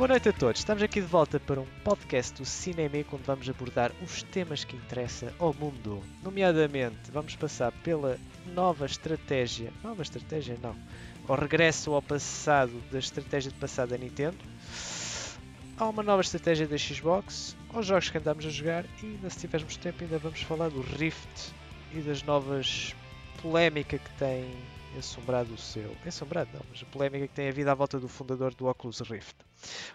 Boa noite a todos, estamos aqui de volta para um podcast do Cinema onde vamos abordar os temas que interessam ao mundo. Nomeadamente, vamos passar pela nova estratégia, nova estratégia não, ao regresso ao passado da estratégia de passado da Nintendo, há uma nova estratégia da Xbox, aos jogos que andamos a jogar e ainda se tivermos tempo ainda vamos falar do Rift e das novas polémica que tem assombrado o seu. Assombrado não, mas a polémica que tem havido à volta do fundador do Oculus Rift.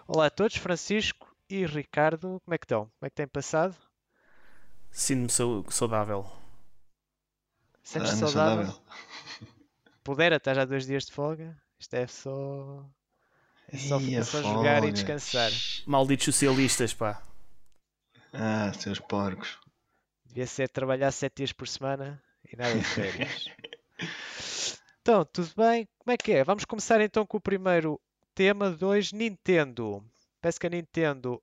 Olá a todos, Francisco e Ricardo, como é que estão? Como é que têm passado? Sinto-me saudável. Sentes ah, saudável? saudável? Pudera, estás já dois dias de folga? Isto é só. É só, é só jogar e descansar. Malditos socialistas, pá. Ah, seus porcos. Devia ser trabalhar sete dias por semana e nada de férias. Então, tudo bem? Como é que é? Vamos começar então com o primeiro tema 2, Nintendo. Parece que a Nintendo,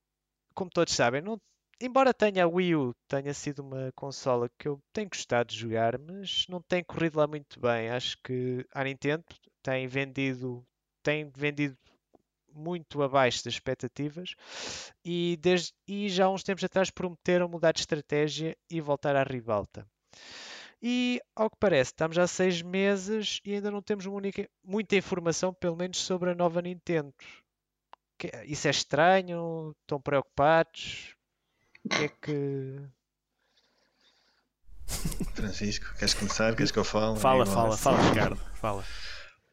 como todos sabem, não, embora tenha a Wii U, tenha sido uma consola que eu tenho gostado de jogar, mas não tem corrido lá muito bem. Acho que a Nintendo tem vendido, tem vendido muito abaixo das expectativas e, desde, e já há uns tempos atrás prometeram mudar de estratégia e voltar à ribalta. E, ao que parece, estamos há seis meses e ainda não temos única, muita informação, pelo menos, sobre a nova Nintendo. Que, isso é estranho? Estão preocupados? O que é que. Francisco, queres começar? Queres que eu fale? Fala, fala, fala, Ricardo. Fala.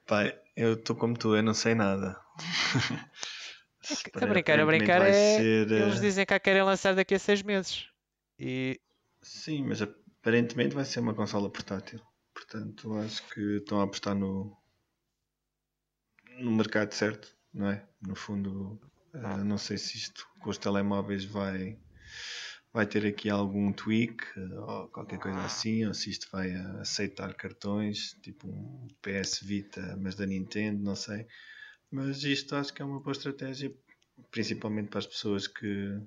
Pai, eu estou como tu, eu não sei nada. É a brincar, a brincar é. Ser... Eles eh, dizem que a querem lançar daqui a seis meses. E... Sim, mas aparentemente vai ser uma consola portátil. Portanto, acho que estão a apostar no, no mercado certo, não é? No fundo, uh, não sei se isto com os telemóveis vai, vai ter aqui algum tweak uh, ou qualquer coisa assim, ou se isto vai aceitar cartões, tipo um PS Vita, mas da Nintendo, não sei. Mas isto acho que é uma boa estratégia, principalmente para as pessoas que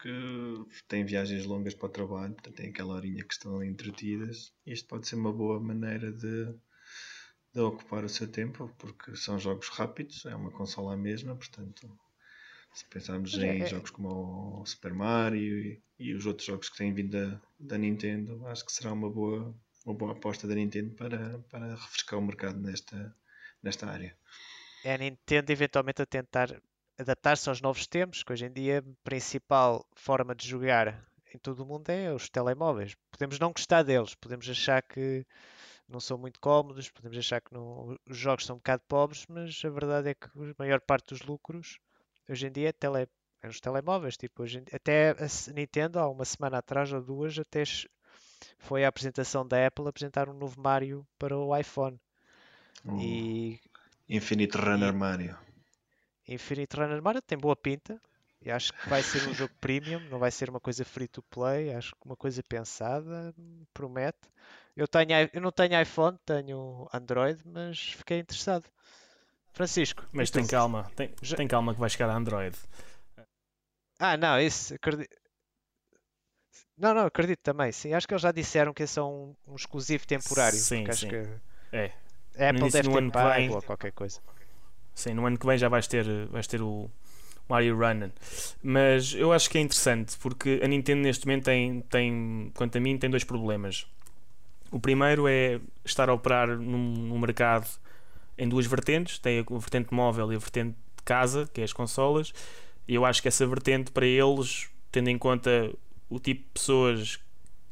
que têm viagens longas para o trabalho, portanto têm aquela horinha que estão entretidas. Isto pode ser uma boa maneira de, de ocupar o seu tempo, porque são jogos rápidos, é uma consola mesma, portanto se pensarmos é, em é. jogos como o Super Mario e, e, os outros jogos que têm vindo da, da Nintendo, acho que será uma boa, uma boa aposta da Nintendo para, para refrescar o mercado nesta, nesta área. É a Nintendo eventualmente a tentar adaptar-se aos novos tempos, que hoje em dia a principal forma de jogar em todo o mundo é os telemóveis. Podemos não gostar deles, podemos achar que não são muito cómodos, podemos achar que não, os jogos são um bocado pobres, mas a verdade é que a maior parte dos lucros hoje em dia é, tele, é nos telemóveis. Tipo, hoje, até a Nintendo, há uma semana atrás ou duas, até foi a apresentação da Apple apresentar um novo Mario para o iPhone. Uh, e, Infinite Runner e, Mario. Infinite Runner Mario tem boa pinta. E acho que vai ser um jogo premium, não vai ser uma coisa free to play. Acho que uma coisa pensada, promete. Eu, tenho, eu não tenho iPhone, tenho Android, mas fiquei interessado. Francisco. Mas tem calma, tem, já... tem calma que vai chegar a Android. Ah, não, isso acredito. Não, não, acredito também, sim. Acho que eles já disseram que esse é um, um exclusivo temporário. Sim, sim. É. A Apple deve ter pago ou qualquer coisa. Sim, no ano que vem já vais ter, vais ter o Mario Run. Mas eu acho que é interessante porque a Nintendo neste momento tem, tem quanto a mim, tem dois problemas. O primeiro é estar a operar num, num mercado em duas vertentes: tem a vertente móvel e a vertente de casa, que é as consolas. E eu acho que essa vertente para eles, tendo em conta o tipo de pessoas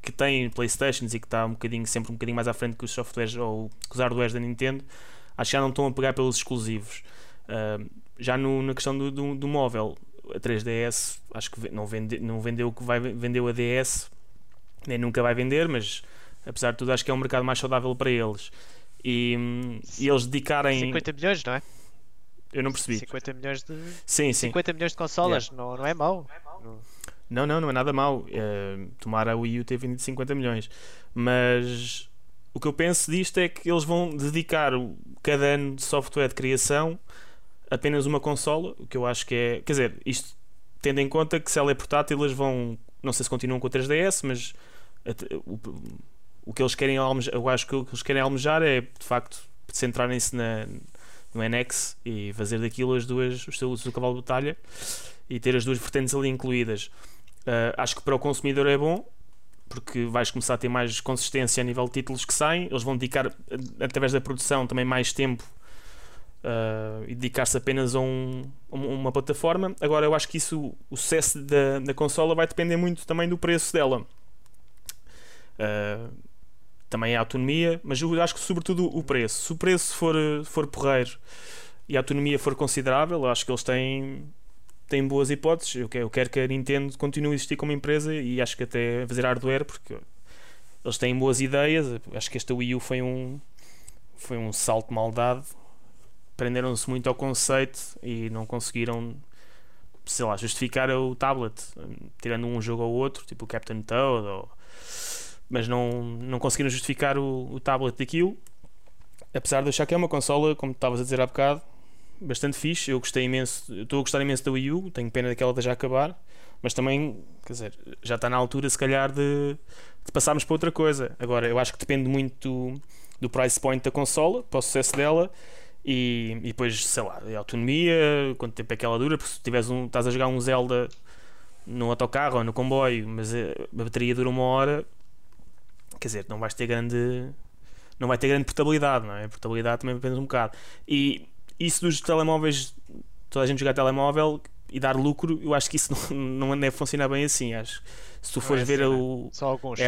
que têm Playstations e que está um bocadinho, sempre um bocadinho mais à frente que os softwares ou que os hardwares da Nintendo, acho que já não estão a pegar pelos exclusivos. Uh, já no, na questão do, do, do, móvel, a 3DS acho que não, vende, não vendeu o que vai, vendeu a DS, nem nunca vai vender, mas apesar de tudo, acho que é um mercado mais saudável para eles. E, e eles dedicarem 50 milhões, não é? Eu não percebi. 50 milhões de sim, sim. 50 milhões de consolas, yeah. não, não é mau. Não, não, não é nada mau. Uh, tomara a Wii U ter vendido 50 milhões. Mas o que eu penso disto é que eles vão dedicar cada ano de software de criação apenas uma consola, o que eu acho que é. Quer dizer, isto tendo em conta que se ela é portátil, eles vão. Não sei se continuam com o 3DS, mas o, o que eles querem almejar, eu acho que o que eles querem almejar é de facto centrarem-se na, no NX e fazer daquilo as duas, o seu, o seu cavalo de batalha e ter as duas vertentes ali incluídas. Uh, acho que para o consumidor é bom porque vais começar a ter mais consistência a nível de títulos que saem. Eles vão dedicar, através da produção, também mais tempo uh, e dedicar-se apenas a, um, a, uma plataforma. Agora, eu acho que isso, o sucesso da, da consola vai depender muito também do preço dela. Uh, também a autonomia, mas eu acho que sobretudo o preço. Se o preço for, for porreiro e a autonomia for considerável, acho que eles têm, têm boas hipóteses. Eu quero, eu quero que a Nintendo continue a existir como empresa e acho que até fazer hardware, porque eles têm boas ideias. Acho que esta Wii U foi um, foi um salto mal dado. Prenderam-se muito ao conceito e não conseguiram, sei lá, justificar o tablet, tirando um jogo ou outro, tipo o Captain Toad ou mas não, não conseguiram justificar o, o tablet daquilo. Apesar de achar que é uma consola, como estavas a dizer há bocado, bastante fixe. Eu gostei imenso, estou a gostar imenso da Wii U, tenho pena daquela de já acabar, mas também, quer dizer, já está na altura, se calhar, de, de passarmos para outra coisa. Agora, eu acho que depende muito do, do price point da consola, para o sucesso dela. E, e depois, sei lá, a autonomia, quanto tempo é que ela dura, porque se tiveres um, estás a jogar um Zelda no autocarro ou no comboio, mas a, a bateria dura uma hora, quer dizer, não vais ter grande não vai ter grande portabilidade, não é? A portabilidade também depende um bocado. E isso dos telemóveis, toda a gente jogar telemóvel e dar lucro, eu acho que isso não, não deve funcionar bem assim. Acho se tu fores é ver assim, o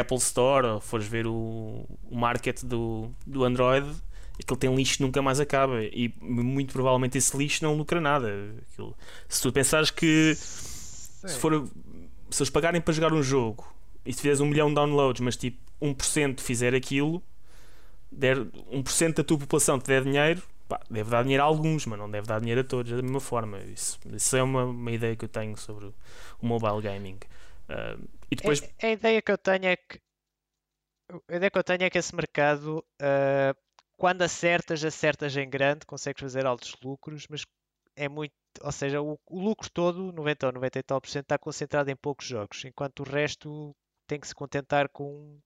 Apple Store ou fores ver o, o market do, do Android, aquilo tem lixo que nunca mais acaba e muito provavelmente esse lixo não lucra nada. Aquilo, se tu pensares que Sim. se for se eles pagarem para jogar um jogo e se fizeres um milhão de downloads, mas tipo 1% fizer aquilo, der 1% da tua população te der dinheiro, pá, deve dar dinheiro a alguns, mas não deve dar dinheiro a todos da mesma forma. Isso, isso é uma, uma ideia que eu tenho sobre o mobile gaming. Uh, e depois... a, a, ideia que eu tenho é que a ideia que eu tenho é que esse mercado uh, quando acertas, acertas em grande, consegues fazer altos lucros, mas é muito, ou seja, o, o lucro todo, 90 ou 90 e tal por cento, está concentrado em poucos jogos, enquanto o resto tem que se contentar com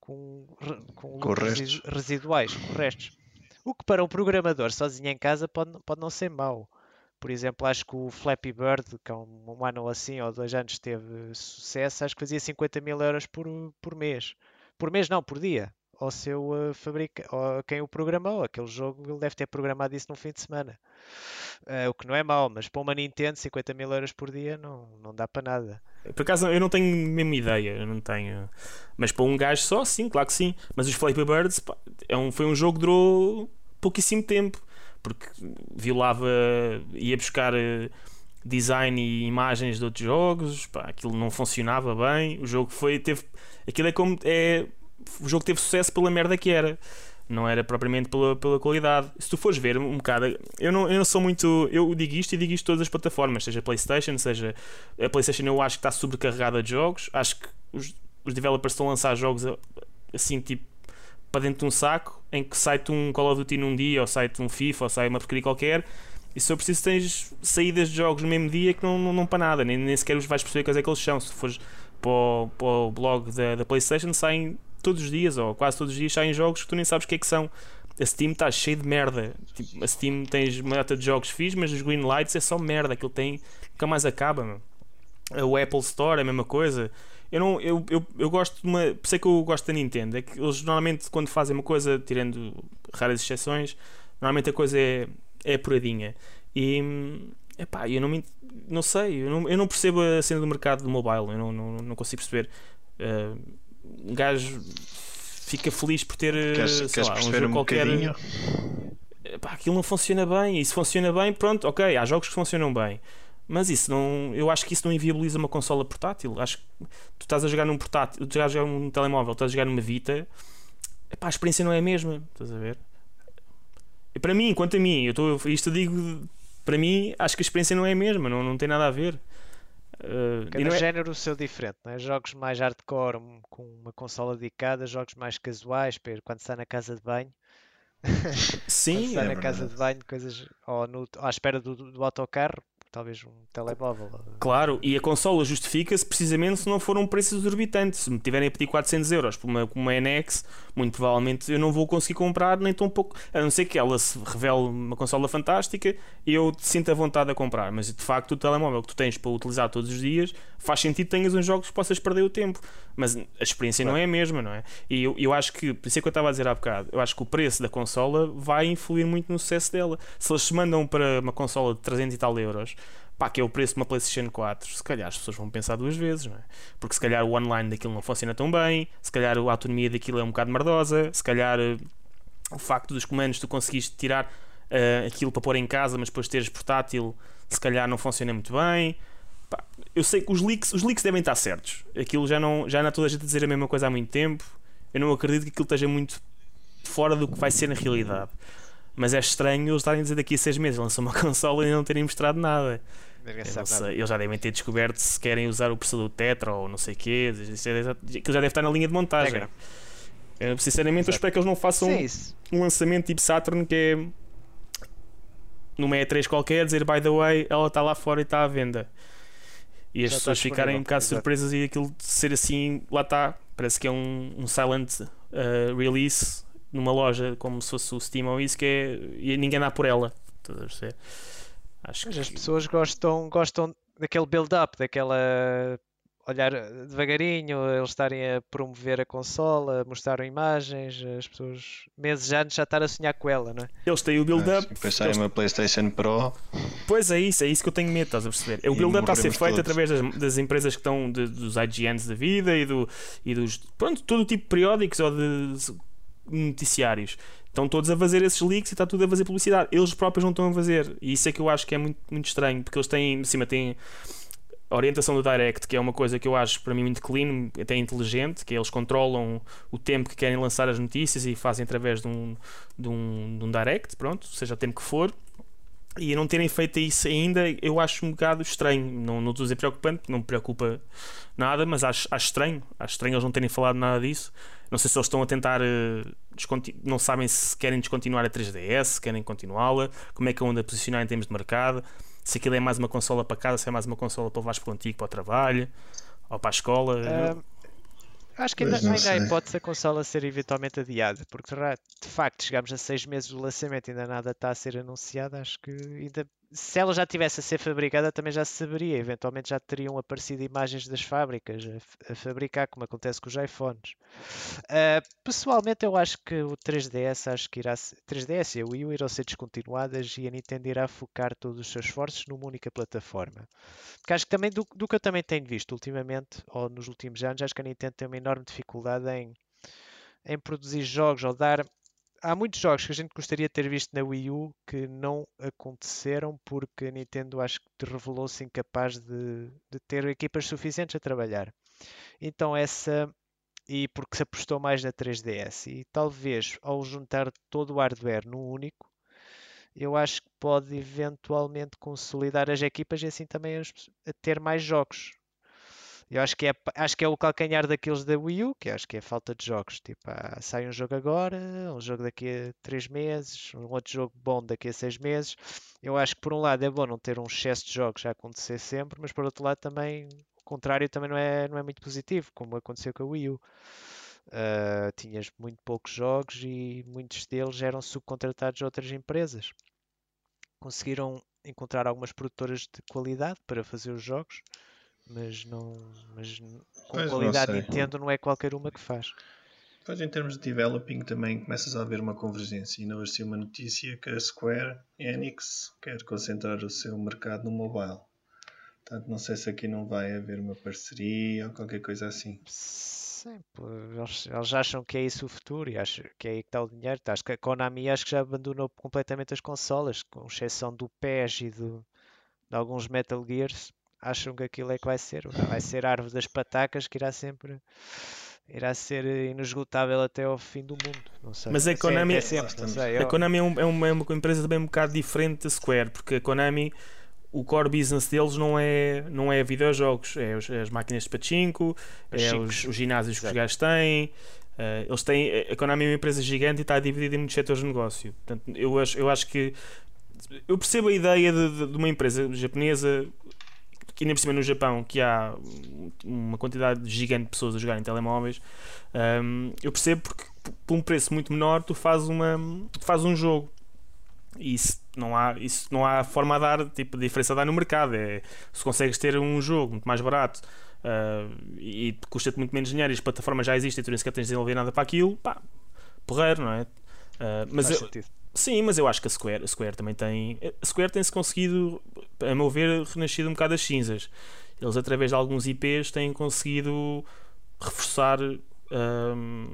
com, com, com restos. residuais, com restos. O que para um programador sozinho em casa pode, pode não ser mau. Por exemplo, acho que o Flappy Bird, que há um, um ano assim ou dois anos teve sucesso, acho que fazia 50 mil euros por, por mês. Por mês não, por dia. Ao seu uh, fabrica, ou quem o programou, aquele jogo, ele deve ter programado isso num fim de semana. Uh, o que não é mau, mas para uma Nintendo 50 mil euros por dia não, não dá para nada. Por acaso eu não tenho mesmo ideia, eu não tenho. Mas para um gajo só, sim, claro que sim. Mas os Flappy Birds pá, é um, foi um jogo que durou pouquíssimo tempo, porque violava, ia buscar eh, design e imagens de outros jogos, pá, aquilo não funcionava bem. O jogo foi, teve, aquilo é como é, o jogo teve sucesso pela merda que era não era propriamente pela, pela qualidade. Se tu fores ver um bocado, eu não, eu não sou muito. Eu digo isto e digo isto todas as plataformas, seja PlayStation, seja. A PlayStation eu acho que está sobrecarregada de jogos, acho que os, os developers estão a lançar jogos assim, tipo, para dentro de um saco, em que sai-te um Call of Duty num dia, ou sai-te um FIFA, ou sai uma porcaria qualquer. E se eu preciso tens saídas de jogos no mesmo dia que não, não, não para nada, nem, nem sequer os vais perceber quais é que eles são. Se fores para o, para o blog da, da PlayStation, saem todos os dias, ou quase todos os dias, saem jogos que tu nem sabes o que é que são. A Steam está cheio de merda. Tipo, a Steam tens uma data de jogos fixos, mas os Green Lights é só merda. Aquilo tem. nunca mais acaba. Mano. O Apple Store é a mesma coisa. Eu, não, eu, eu, eu gosto de uma. Por isso é que eu gosto da Nintendo. É que eles normalmente, quando fazem uma coisa, tirando raras exceções, normalmente a coisa é, é apuradinha. E. Epá, eu não, me, não sei, eu não, eu não percebo a cena do mercado do mobile, eu não, não, não consigo perceber. Uh, um gajo fica feliz por ter queres, sei queres lá, um jogo um qualquer. Pá, aquilo não funciona bem, e se funciona bem, pronto, ok, há jogos que funcionam bem. Mas isso não. Eu acho que isso não inviabiliza uma consola portátil. Acho que tu estás a jogar num portátil, tu estás a jogar num telemóvel, estás a jogar numa Vita, epá, a experiência não é a mesma. Estás a ver? E para mim, quanto a mim, eu estou, isto eu digo, para mim, acho que a experiência não é a mesma, não, não tem nada a ver. Uh, Cada é... género o seu diferente, é? Jogos mais hardcore com uma consola dedicada, jogos mais casuais, quando está na casa de banho. Sim, está é na verdade. casa de banho, coisas ou, no, à espera do, do autocarro, talvez um telemóvel. Claro, e a consola justifica-se precisamente se não for um preço exorbitante. Se me tiverem a pedir 400 euros por uma, por uma NX, muito provavelmente eu não vou conseguir comprar nem tão pouco, a não ser que ela se revele uma consola fantástica e eu sinta vontade a comprar. Mas de facto, o telemóvel que tu tens para utilizar todos os dias faz sentido que tenhas uns jogos que possas perder o tempo, mas a experiência claro. não é a mesma, não é? E eu, eu acho que, por isso é que eu estava a dizer há bocado, eu acho que o preço da consola vai influir muito no sucesso dela. Se eles se mandam para uma consola de 300 e tal euros, pá, que é o preço de uma PlayStation 4, se calhar as pessoas vão pensar duas vezes, não é? Porque se calhar o online daquilo não funciona tão bem, se calhar a autonomia daquilo é um bocado merdosa, se calhar uh, o facto dos comandos tu conseguiste tirar uh, aquilo para pôr em casa, mas depois teres portátil, se calhar não funciona muito bem. Eu sei que os leaks, os leaks devem estar certos. Aquilo já não, já não há toda a gente a dizer a mesma coisa há muito tempo. Eu não acredito que aquilo esteja muito fora do que vai ser na realidade. Mas é estranho eles estarem a dizer daqui a seis meses lançam uma consola e não terem mostrado nada. Sei, eles já devem ter descoberto se querem usar o processador Tetra ou não sei o quê. Aquilo já deve estar na linha de montagem. Eu, sinceramente, eu espero que eles não façam Sim, um lançamento tipo Saturn que é numa E3 qualquer, dizer by the way, ela está lá fora e está à venda. E as já pessoas ficarem um bocado surpresas e aquilo ser assim, lá está. Parece que é um, um silent uh, release numa loja como se fosse o Steam ou isso que é, e ninguém dá por ela. Acho Mas que... as pessoas gostam, gostam daquele build-up, daquela olhar devagarinho, eles estarem a promover a consola, mostrar imagens, as pessoas meses antes já estar a sonhar com ela, não é? Eles têm o build-up. Depois sai uma PlayStation Pro. Pois é isso, é isso que eu tenho medo, estás a perceber? É o build-up está a ser feito todos. através das, das, empresas que estão de, dos IGNs da vida e, do, e dos. Pronto, todo o tipo de periódicos ou de noticiários. Estão todos a fazer esses leaks e está tudo a fazer publicidade. Eles próprios não estão a fazer. E isso é que eu acho que é muito, muito estranho, porque eles têm, cima, têm a orientação do Direct, que é uma coisa que eu acho para mim muito clean, até inteligente, que eles controlam o tempo que querem lançar as notícias e fazem através de um, de um, de um Direct, pronto, seja o tempo que for. E não terem feito isso ainda, eu acho um bocado estranho. Não, não estou a dizer preocupante, não me preocupa nada, mas acho, acho estranho. Acho estranho eles não terem falado nada disso. Não sei se eles estão a tentar. Uh, não sabem se querem descontinuar a 3DS, se querem continuá-la, como é que vão posicionar em termos de mercado. Se aquilo é mais uma consola para casa, se é mais uma consola para levares contigo para o trabalho ou para a escola. Uh, Acho que ainda, ainda há hipótese a consola ser eventualmente adiada, porque de facto chegamos a seis meses do lançamento e ainda nada está a ser anunciado. Acho que ainda, se ela já tivesse a ser fabricada, também já se saberia. Eventualmente já teriam aparecido imagens das fábricas a, a fabricar, como acontece com os iPhones. Uh, pessoalmente, eu acho que o 3DS, acho que irá 3DS e a Wii U irão ser descontinuadas e a Nintendo irá focar todos os seus esforços numa única plataforma. Porque acho que também, do, do que eu também tenho visto ultimamente, ou nos últimos anos, acho que a Nintendo tem uma enorme dificuldade em, em produzir jogos ou dar. Há muitos jogos que a gente gostaria de ter visto na Wii U que não aconteceram porque a Nintendo acho que revelou-se incapaz de, de ter equipas suficientes a trabalhar. Então essa e porque se apostou mais na 3DS e talvez ao juntar todo o hardware num único eu acho que pode eventualmente consolidar as equipas e assim também a ter mais jogos. Eu acho que é, acho que é o calcanhar daqueles da Wii U, que acho que é falta de jogos. Tipo, ah, sai um jogo agora, um jogo daqui a 3 meses, um outro jogo bom daqui a 6 meses. Eu acho que por um lado é bom não ter um excesso de jogos a acontecer sempre, mas por outro lado também o contrário também não é, não é muito positivo, como aconteceu com a Wii U. Uh, tinhas muito poucos jogos e muitos deles eram subcontratados a outras empresas. Conseguiram encontrar algumas produtoras de qualidade para fazer os jogos, mas não mas com pois qualidade não Nintendo não é qualquer uma que faz. Pois em termos de developing também começas a haver uma convergência. E não hoje uma notícia que a Square Enix quer concentrar o seu mercado no mobile. Portanto, não sei se aqui não vai haver uma parceria ou qualquer coisa assim. Sim, eles, eles, acham que é isso o futuro e acham que é aí que está o dinheiro. Acho que a Konami acho que já abandonou completamente as consolas, com exceção do PES e do, de alguns Metal Gears. Acham que aquilo é que vai ser. Vai ser a árvore das patacas que irá sempre irá ser inesgotável até ao fim do mundo. Sei, Mas a Konami, é, é sempre, sei, a Konami é, um, é, uma, é uma empresa também um bocado diferente da Square, porque a Konami o core business deles não é, não é videojogos, é os, as máquinas de pachinko, é os, os, ginásios que os gajos têm. Uh, eles têm. A Konami é uma empresa gigante e está dividida em muitos setores de negócio. Portanto, eu acho, eu acho que eu percebo a ideia de, de, de uma empresa japonesa que ainda por cima no Japão que há uma quantidade gigante de pessoas a jogarem telemóveis um, eu percebo porque por um preço muito menor tu fazes uma faz um jogo. E isso não há isso não há forma a dar tipo a diferença a dar no mercado. É se consegues ter um jogo muito mais barato uh, e custa-te muito menos dinheiro e as plataformas já existem e tu nem sequer tens de desenvolver nada para aquilo pá porreiro não é? Uh, mas eu, Sim, mas eu acho que a Square, a Square também tem. A Square tem-se conseguido, a meu ver, renascido um bocado das cinzas. Eles, através de alguns IPs, têm conseguido reforçar um,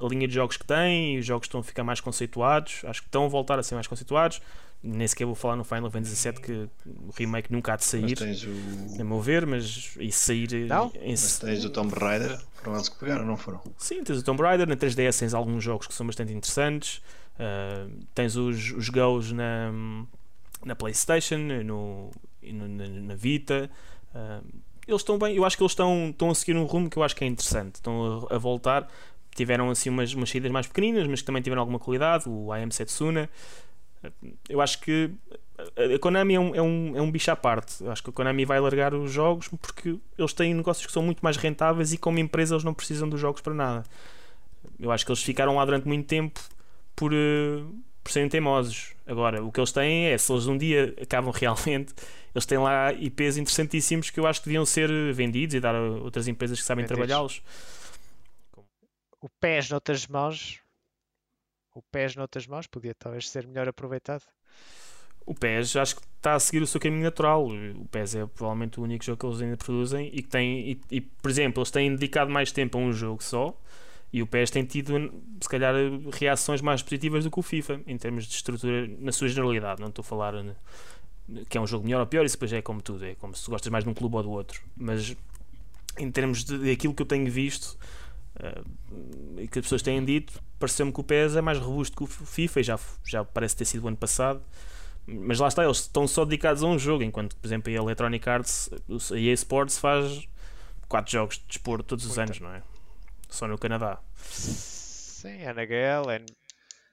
a linha de jogos que têm e os jogos estão a ficar mais conceituados. Acho que estão a voltar a ser mais conceituados. Nem sequer vou falar no Final Fantasy VII que o remake nunca há de sair, o... a meu ver, mas e sair não? Em... Mas tens o Tomb Raider, foram eles que pegaram, não foram? Sim, tens o Tomb Raider, na 3DS tens alguns jogos que são bastante interessantes. Uh, tens os, os Go's na, na PlayStation, no, no na, na, Vita. Uh, eles estão bem, eu acho que eles estão, estão a seguir um rumo que eu acho que é interessante. Estão a, a voltar. Tiveram assim umas, umas saídas mais pequeninas, mas que também tiveram alguma qualidade. O Am Setsuna. Eu acho que a Konami é um, é, um, é um bicho à parte. Eu acho que a Konami vai largar os jogos porque eles têm negócios que são muito mais rentáveis e, como empresa, eles não precisam dos jogos para nada. Eu acho que eles ficaram lá durante muito tempo por, uh, por serem teimosos. Agora, o que eles têm é, se eles um dia acabam realmente, eles têm lá IPs interessantíssimos que eu acho que deviam ser vendidos e dar a outras empresas que sabem trabalhá-los. O PES noutras mãos, o PES noutras mãos podia talvez ser melhor aproveitado. O PES acho que está a seguir o seu caminho natural. O PES é provavelmente o único jogo que eles ainda produzem e que tem, e, e por exemplo, eles têm dedicado mais tempo a um jogo só e o PES tem tido, se calhar, reações mais positivas do que o FIFA, em termos de estrutura, na sua generalidade. Não estou a falar que é um jogo melhor ou pior, isso depois é como tudo, é como se gostas mais de um clube ou do outro. Mas em termos de, de aquilo que eu tenho visto uh, e que as pessoas têm dito, pareceu-me que o PES é mais robusto que o FIFA e já, já parece ter sido o ano passado. Mas lá está, eles estão só dedicados a um jogo, enquanto, por exemplo, a Electronic Arts, a EA Sports faz 4 jogos de desporto todos os Muito anos, não é? Só no Canadá. Sim, NHL, N...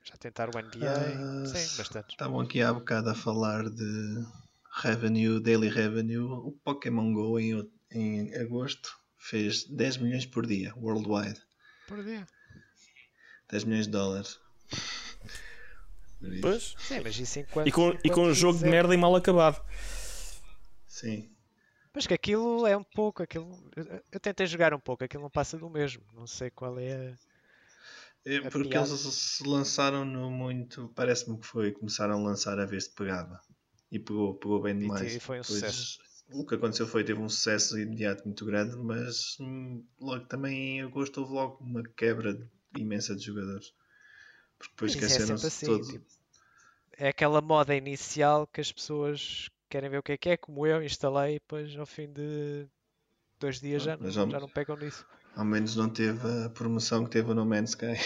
já tentaram o NBA. Uh, Sim, bastante. Estavam aqui há bocado a falar de revenue, daily revenue. O Pokémon Go em, em agosto fez 10 milhões por dia, worldwide. Por dia? 10 milhões de dólares. Pois. Sim, mas isso enquanto, e com, e com um jogo de merda e mal acabado. Sim. Mas que aquilo é um pouco, aquilo. Eu tentei jogar um pouco, aquilo não passa do mesmo. Não sei qual é. É porque piada. eles se lançaram no muito. Parece-me que foi. Começaram a lançar a ver se pegava. E pegou, pegou bem demais. E foi um sucesso. O que aconteceu foi teve um sucesso imediato muito grande, mas hum, logo também em agosto houve logo uma quebra imensa de jogadores. Porque depois é esqueceram-se é assim, todo. Tipo, é aquela moda inicial que as pessoas querem ver o que é que é, como eu, instalei e depois ao fim de dois dias já, não, já não pegam nisso. Ao menos não teve a promoção que teve o No Man's Sky.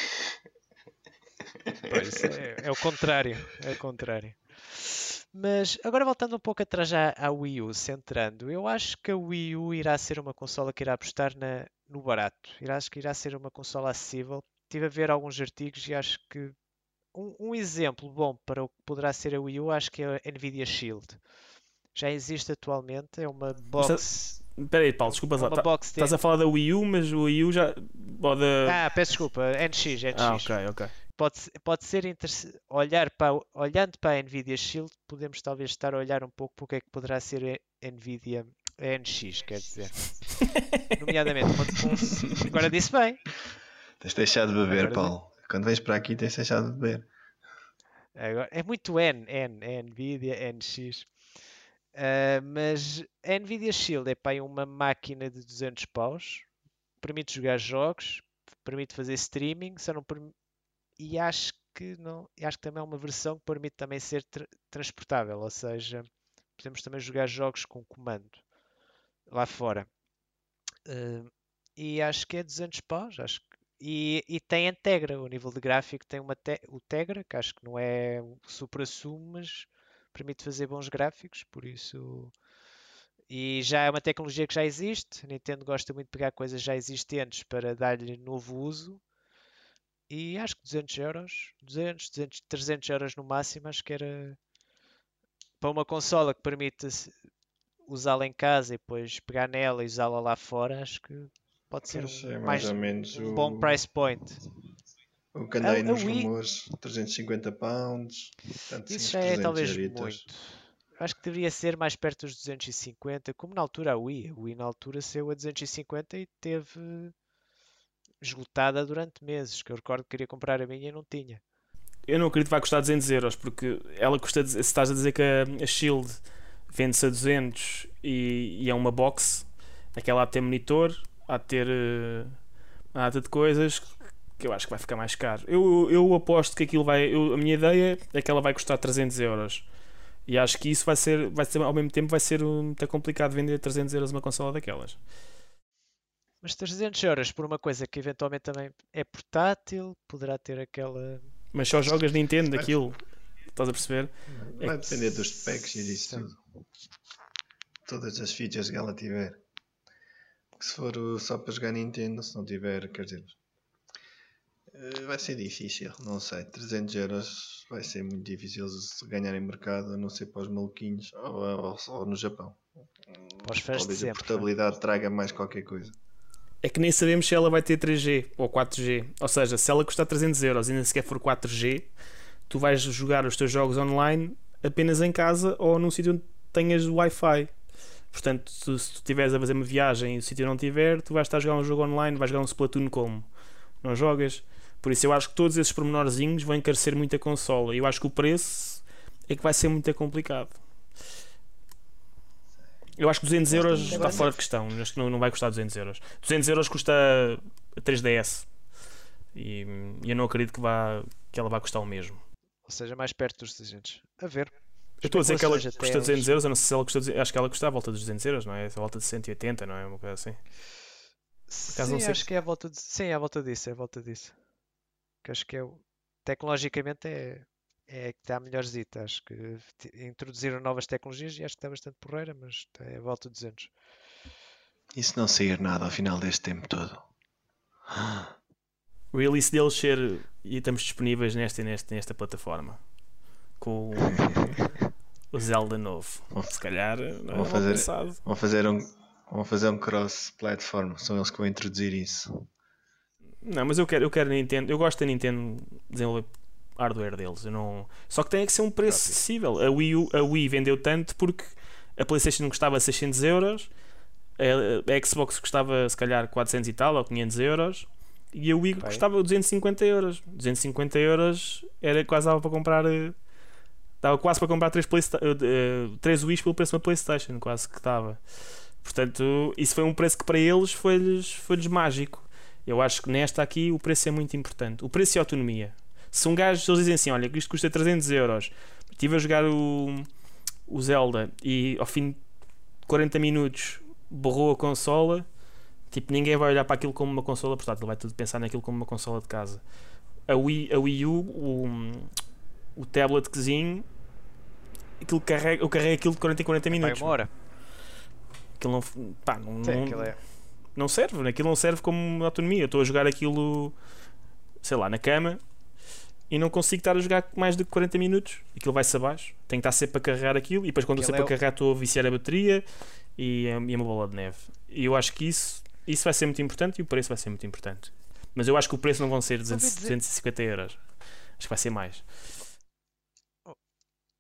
Pois, é, é o contrário, é o contrário. Mas agora voltando um pouco atrás à, à Wii U, centrando, eu acho que a Wii U irá ser uma consola que irá apostar na, no barato. Irá, acho que irá ser uma consola acessível. Estive a ver alguns artigos e acho que um, um, exemplo bom para o que poderá ser a Wii U, acho que é a Nvidia Shield já existe atualmente, é uma box. Espera aí, Paulo, desculpa lá. Tá, estás a falar da Wii U, mas o Wii U já. Pode... Ah, peço desculpa, NX, NX. Ah, ok, ok. Pode, pode ser interessante. Olhar para, olhando para a Nvidia Shield, podemos talvez estar a olhar um pouco para o que é que poderá ser a Nvidia a NX, quer dizer. Nomeadamente, um, agora disse bem. Tens deixado de beber, agora Paulo. Quando vens para aqui, tens deixado de beber. Agora, é muito N, N, Nvidia, NX. Uh, mas a Nvidia Shield é para uma máquina de 200 paus, permite jogar jogos, permite fazer streaming, só não permite... e acho que não, acho que também é uma versão que permite também ser tra transportável, ou seja, podemos também jogar jogos com comando lá fora. Uh, e acho que é 200 paus, acho que e, e, tem a Tegra, o nível de gráfico tem uma te o Tegra, que acho que não é o super assumo, mas permite fazer bons gráficos, por isso. E já é uma tecnologia que já existe. A Nintendo gosta muito de pegar coisas já existentes para dar-lhe novo uso. E acho que 200 euros, 200, 200, 300 euros no máximo, acho que era, para uma consola que permite usá-la em casa e depois pegar nela e usá-la lá fora, acho que pode ser um, é mais mais, ou menos um o- bom price point. O que andei nos Wii- rumores, 350 pounds. Isso já é 300 talvez muito. Acho que deveria ser mais perto dos 250, como na altura a Wii. A Wii na altura saiu a 250 e teve esgotada durante meses. Que eu recordo que queria comprar a minha e não tinha. Eu não acredito que vai custar 200 euros, porque ela custa. Se estás a dizer que a, a Shield vende-se a 200 e, e é uma box, aquela há de ter monitor, há de ter eh, uma data de coisas que eu acho que vai ficar mais caro. Eu, eu aposto que aquilo vai. eu- a minha ideia é que ela vai custar 300 euros. E acho que isso vai ser, vai ser ao mesmo tempo, vai ser um, muito complicado vender 300 euros uma consola daquelas. Mas 300 euros por uma coisa que eventualmente também é portátil, poderá ter aquela. Mas só jogas Nintendo daquilo. Estás a perceber? É Vai que- depender dos specs e disso tudo. Todas as features que ela tiver. Que se for só para jogar Nintendo, se não tiver, quer dizer. Uh, Vai ser difícil, não sei. 300 euros vai ser muito difícil se ganhar em mercado, a não ser para os maluquinhos ou, ou, ou no Japão. Para os fãs de Talvez a sempre. portabilidade traga mais qualquer coisa. É que nem sabemos se ela vai ter 3G ou 4G. Ou seja, se ela custar 300 euros e nem sequer for 4G, tu vais jogar os teus jogos online apenas em casa ou num sítio onde tenhas Wi-Fi. Portanto, se, se tu estiveres a fazer uma viagem e o sítio não tiver, tu vais estar a jogar um jogo online, vais jogar um Splatoon como? Não jogas? Por isso eu acho que todos esses pormenorzinhos vão encarecer muito a consola. E eu acho que o preço é que vai ser muito complicado. Eu acho que 200 euros está fora de questão. Acho que não, não vai custar 200 euros. 200 euros custa a 3DS. E e eu não acredito que, vá, que ela vá custar o mesmo. Ou seja, mais perto dos 300. A ver. Eu estou a dizer que ela custa até 200 eles- euros. Eu não sei se ela custa. 200 Acho que ela custa à volta dos 200 euros, não é? À volta de 180, não é? Uma coisa assim. Sim, acho que é à volta de... Sim, é à volta disso, é à volta disso. Que acho que é. Tecnologicamente é, é que está melhorzita. Acho que introduziram novas tecnologias e acho que está bastante porreira, mas está à volta de 200. E se não sair nada ao final deste tempo todo? O release deles ser. E estamos disponíveis nesta, nesta, nesta plataforma. Com o, Zelda novo. Se calhar. Não é Vou mal fazer-. Vão fazer um, vão fazer um cross-platform, são eles que vão introduzir isso. Não, mas eu quero, eu quero Nintendo. Eu gosto da Nintendo desenvolver hardware deles. Eu não... Só que tem que ser um preço Próprio. acessível. A Wii, U- a Wii vendeu tanto porque a PlayStation custava 600 euros, a, a Xbox custava se calhar 400 e tal ou 500 euros e a Wii Bem. custava 250 euros. 250 euros era quase dava para comprar. eh, Dava quase para comprar 3, Playsta eh, eh, três Wii's pelo preço de uma PlayStation, quase que estava. Portanto, isso foi um preço que para eles foi-lhes foi mágico. Eu acho que nesta aqui o preço é muito importante. O preço e a autonomia. Se um gajo, se eles dizem assim, olha, que isto custa 300 euros, estive a jogar o, o Zelda e ao fim de 40 minutos borrou a consola, tipo, ninguém vai olhar para aquilo como uma consola portátil, vai tudo pensar naquilo como uma consola de casa. A Wii, a Wii U, o, o tabletzinho, aquilo carrega, eu carrego aquilo de 40 em 40 Vai minutos. uma hora. Aquilo não, pá, não, Sim, não- aquilo é- não serve, aquilo não serve como autonomia. Eu estou a jogar aquilo, sei lá, na cama e não consigo estar a jogar mais de 40 minutos. Aquilo vai-se abaixo, tenho que estar sempre a carregar aquilo e depois quando Aquilo sempre é a carregar estou a viciar a bateria e é, e é uma bola de neve. E eu acho que isso, isso vai ser muito importante e o preço vai ser muito importante. Mas eu acho que o preço não vão ser 200, dizer- 250 euros. Acho que vai ser mais.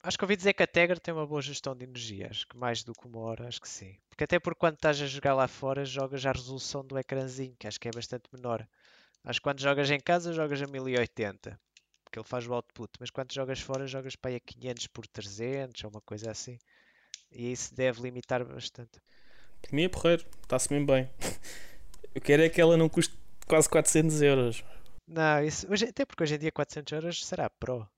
Acho que ouvi dizer que a Tegra tem uma boa gestão de energia. Acho que mais do que uma hora, acho que sim. Porque até porque quando estás a jogar lá fora, jogas a resolução do ecrãzinho, que acho que é bastante menor. Acho que quando jogas em casa, jogas a 1080, porque ele faz o output. Mas quando jogas fora, jogas para aí a 500 por 300 ou uma coisa assim. E isso deve limitar bastante. Para mim é porreiro, está-se mesmo bem. Eu quero é que ela não custe quase 400 euros. Não, isso, hoje, até porque hoje em dia 400 euros será Pro.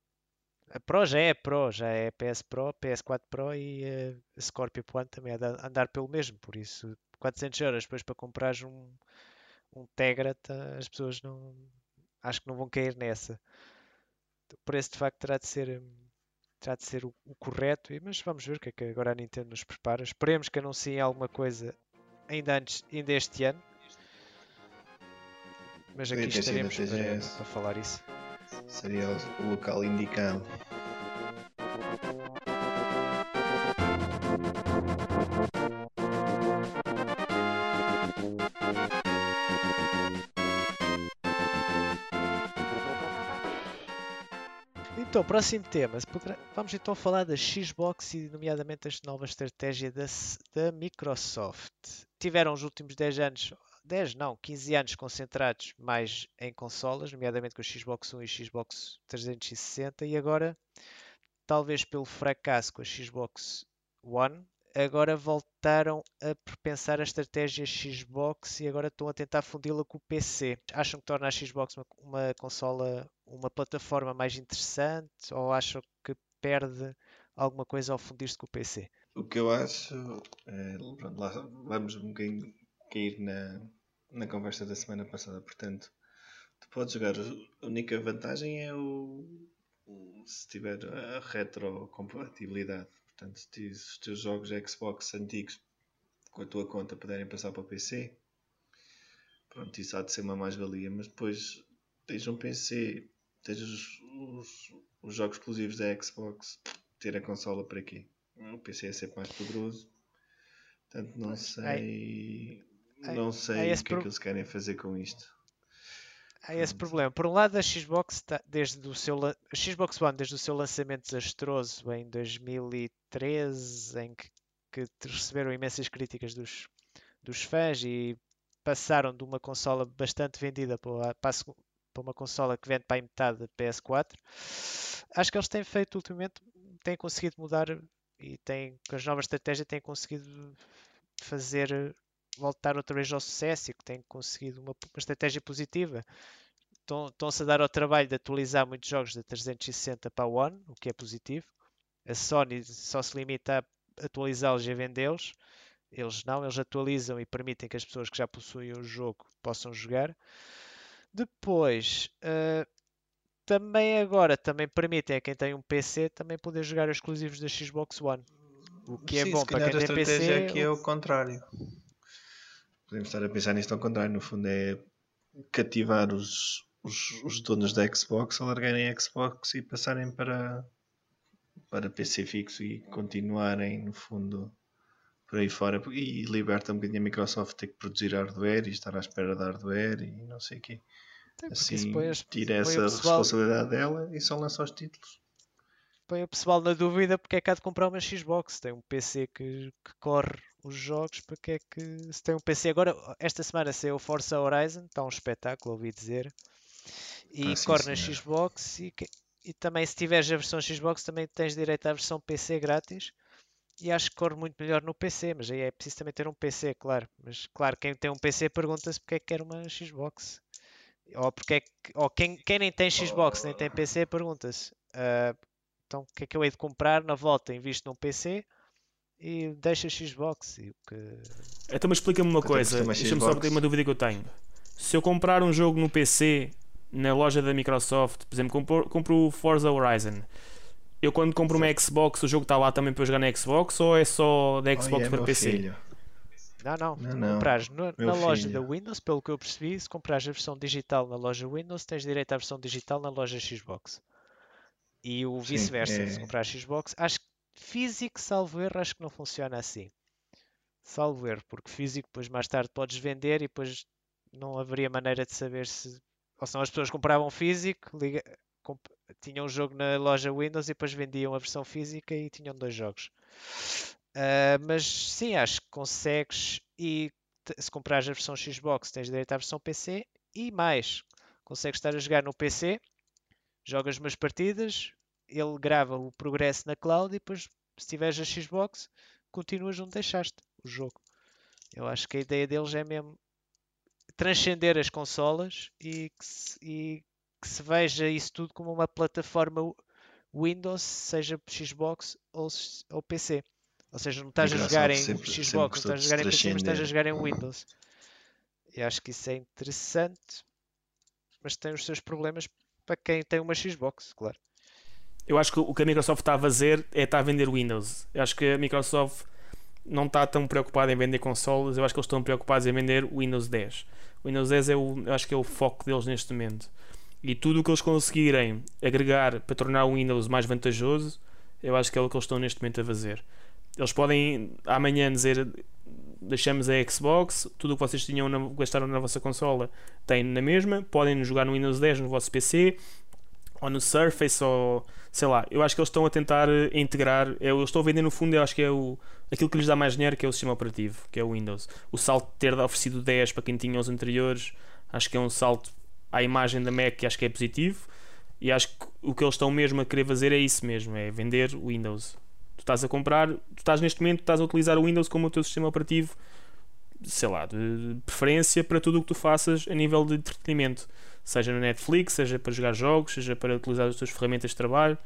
A Pro já é Pro, já é PS Pro, PS4 Pro e eh, a Scorpio One também é de andar pelo mesmo. Por isso, 400 euros depois para comprares um, um Tegra, tá- as pessoas não acho que não vão cair nessa. O preço de facto terá de ser, hum, terá de ser o, o correto, mas vamos ver o que é que agora a Nintendo nos prepara. Esperemos que anunciem alguma coisa ainda antes, ainda este ano. Mas aqui estaremos a para, para falar isso seria o local indicado. Então, próximo tema. Vamos então falar da Xbox e, nomeadamente, esta nova estratégia da, da Microsoft. Tiveram os últimos 10 anos 10 não, 15 anos concentrados mais em consolas, nomeadamente com o Xbox One e o Xbox 360, e agora, talvez pelo fracasso com a Xbox One, agora voltaram a pensar a estratégia Xbox e agora estão a tentar fundi-la com o PC. Acham que torna a Xbox uma, uma consola, uma plataforma mais interessante ou acham que perde alguma coisa ao fundir-se com o PC? O que eu acho, é, vamos um bocadinho cair na, na conversa da semana passada, portanto, tu podes jogar, a única vantagem é o, o se tiver a retrocompatibilidade Portanto, se os teus jogos Xbox antigos com a tua conta puderem passar para o PC, pronto, isso há de ser uma mais-valia. Mas depois tens um PC, tens os, os, os, jogos exclusivos da Xbox, ter a consola para quê? O PC é sempre mais poderoso. Portanto, não sei. Não sei o que é que eles querem fazer com isto. Há esse problema. Por um lado, a Xbox, desde o seu, a Xbox One, desde o seu lançamento desastroso em 2013, em que, que receberam imensas críticas dos, dos fãs e passaram de uma consola bastante vendida para, para, para uma consola que vende para a metade da PS4, acho que eles têm feito ultimamente, têm conseguido mudar e têm, com as novas estratégias, têm conseguido fazer voltar outra vez ao sucesso e que têm conseguido uma, uma estratégia positiva. Estão-se a dar ao trabalho de atualizar muitos jogos da 360 para a One, o que é positivo. A Sony só se limita a atualizá-los e a vendê-los. Eles não, eles atualizam e permitem que as pessoas que já possuem o jogo possam jogar. Depois, uh, também agora, também permitem a quem tem um PC também poder jogar exclusivos da Xbox One. O que é Sim, é bom para quem tem PC. aqui é o contrário podemos estar a pensar nisto ao contrário, no fundo é cativar os, os, os donos da Xbox a largarem a Xbox e passarem para, para PC fixo e continuarem no fundo por aí fora e liberta um bocadinho a Microsoft ter que produzir hardware e estar à espera de hardware e não sei o quê. assim tira essa pessoal... responsabilidade dela e só lança os títulos. Põe o pessoal na dúvida porque é que há de comprar uma Xbox. Tem um PC que, que corre os jogos, para que é que se tem um PC agora, esta semana saiu o Forza Horizon, está um espetáculo, ouvi dizer, e ah, corre na Xbox e, e também se tiveres a versão Xbox também tens direito à versão PC grátis e acho que corre muito melhor no PC, mas aí é preciso também ter um PC, claro. Mas claro, quem tem um PC pergunta-se porque é que quer uma Xbox. Ou, porque é que, ou quem, quem nem tem Xbox nem tem PC pergunta-se uh, então o que é que eu hei de comprar na volta? Invisto num PC e deixa Xbox. E o que... Então, mas explica-me uma coisa, deixa-me só ter uma dúvida que eu tenho. Se eu comprar um jogo no PC na loja da Microsoft, por exemplo, compro, compro o Forza Horizon. Eu quando compro uma Xbox, o jogo está lá também para jogar na Xbox ou é só da Xbox oh, para PC? Filho. Não, não. não, não. Comprares no, na loja da Windows, pelo que eu percebi, se comprares a versão digital na loja Windows, tens direito à versão digital na loja Xbox. E o vice-versa, é... se comprar Xbox, acho que Físico, salvo erro, acho que não funciona assim. Salvo erro, porque físico depois mais tarde podes vender e depois não haveria maneira de saber se. Ou são as pessoas compravam físico, liga, comp... tinham um jogo na loja Windows e depois vendiam a versão física e tinham dois jogos. Uh, mas sim, acho que consegues e se comprares a versão Xbox tens direito à versão PC e mais, consegues estar a jogar no PC, jogas umas partidas, ele grava o progresso na cloud e depois, se tiveres a Xbox, continuas onde deixaste o jogo. Eu acho que a ideia deles é mesmo transcender as consolas e que se, e que se veja isso tudo como uma plataforma Windows, seja Xbox ou, ou PC. Ou seja, não estás a jogar em sempre, Xbox, sempre não estás a jogar em PC, mas estás a jogar em Windows. E acho que isso é interessante, mas tem os seus problemas para quem tem uma Xbox, claro. Eu acho que o que a Microsoft está a fazer é estar a vender Windows. Eu acho que a Microsoft não está tão preocupada em vender consoles, eu acho que eles estão preocupados em vender o Windows 10. O Windows 10 é o, eu acho que é o foco deles neste momento. E tudo o que eles conseguirem agregar para tornar o Windows mais vantajoso, eu acho que é o que eles estão neste momento a fazer. Eles podem amanhã dizer deixamos a Xbox, tudo o que vocês tinham na, gastaram na vossa consola tem na mesma, podem jogar no Windows 10 no vosso PC, ou no Surface ou sei lá, eu acho que eles estão a tentar eh, integrar, é, eu estou a vender no fundo, eu acho que é o, aquilo que lhes dá mais dinheiro, que é o sistema operativo, que é o Windows. O salto de ter oferecido 10 para quem tinha os anteriores, acho que é um salto à imagem da Mac que acho que é positivo. E acho que o que eles estão mesmo a querer fazer é isso mesmo, é vender o Windows. Estás a comprar, tu estás neste momento, estás a utilizar o Windows como o teu sistema operativo, sei lá, de preferência para tudo o que tu faças a nível de entretenimento seja na Netflix, seja para jogar jogos, seja para utilizar as tuas ferramentas de trabalho.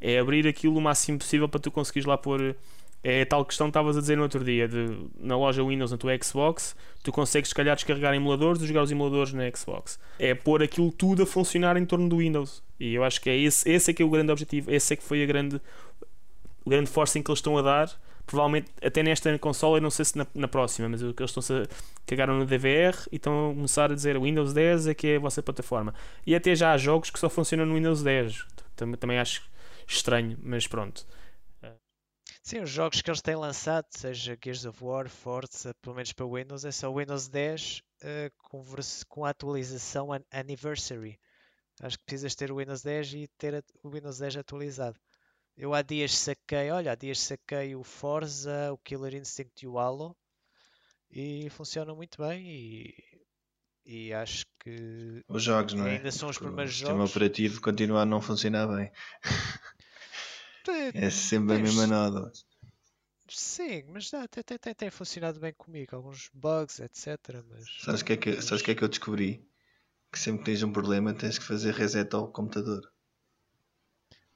É abrir aquilo o máximo possível para tu conseguires lá pôr. É a tal questão que estavas a dizer no outro dia, de, na loja Windows, na tua Xbox, tu consegues, se calhar, descarregar emuladores e jogar os emuladores na Xbox. É pôr aquilo tudo a funcionar em torno do Windows. E eu acho que é esse, esse é que é o grande objetivo, esse é que foi a grande, o grande forcing que eles estão a dar provavelmente até nesta consola, eu não sei se na, na próxima, mas eles estão-se a cagaram no DVR e estão a começar a dizer Windows 10 é que é a vossa plataforma. E até já há jogos que só funcionam no Windows 10. Também, também acho estranho, mas pronto. Sim, os jogos que eles têm lançado, seja Gears of War, Forza, pelo menos para Windows, é só Windows 10 uh, com, com a atualização Anniversary. Acho que precisas ter o Windows 10 e ter o Windows 10 atualizado. Eu há dias saquei, olha, há dias saquei o Forza, o Killer Instinct e o Halo e funcionam muito bem e, e acho que os jogos, não é? Ainda são os primeiros o jogos. O sistema operativo continua a não funcionar bem. é sempre a mesma nada. Sim, mas até tem, tem, tem, funcionado bem comigo. Alguns bugs, etc. Mas... Sabes o que, é que, que é que eu descobri? Que sempre que tens um problema tens que fazer reset ao computador.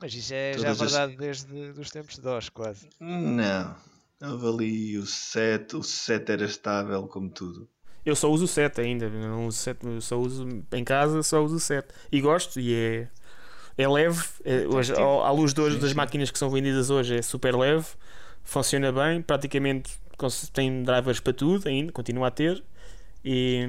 Mas isso é Todas já verdade as... desde os tempos de DOS, quase. Não. Houve ali o 7, o 7 era estável como tudo. Eu só uso o 7 ainda, não uso 7, eu só uso em casa, só uso o 7. E gosto e é, é leve. É, hoje, à luz de hoje, das máquinas que são vendidas hoje, é super leve, funciona bem, praticamente tem drivers para tudo ainda, continua a ter e,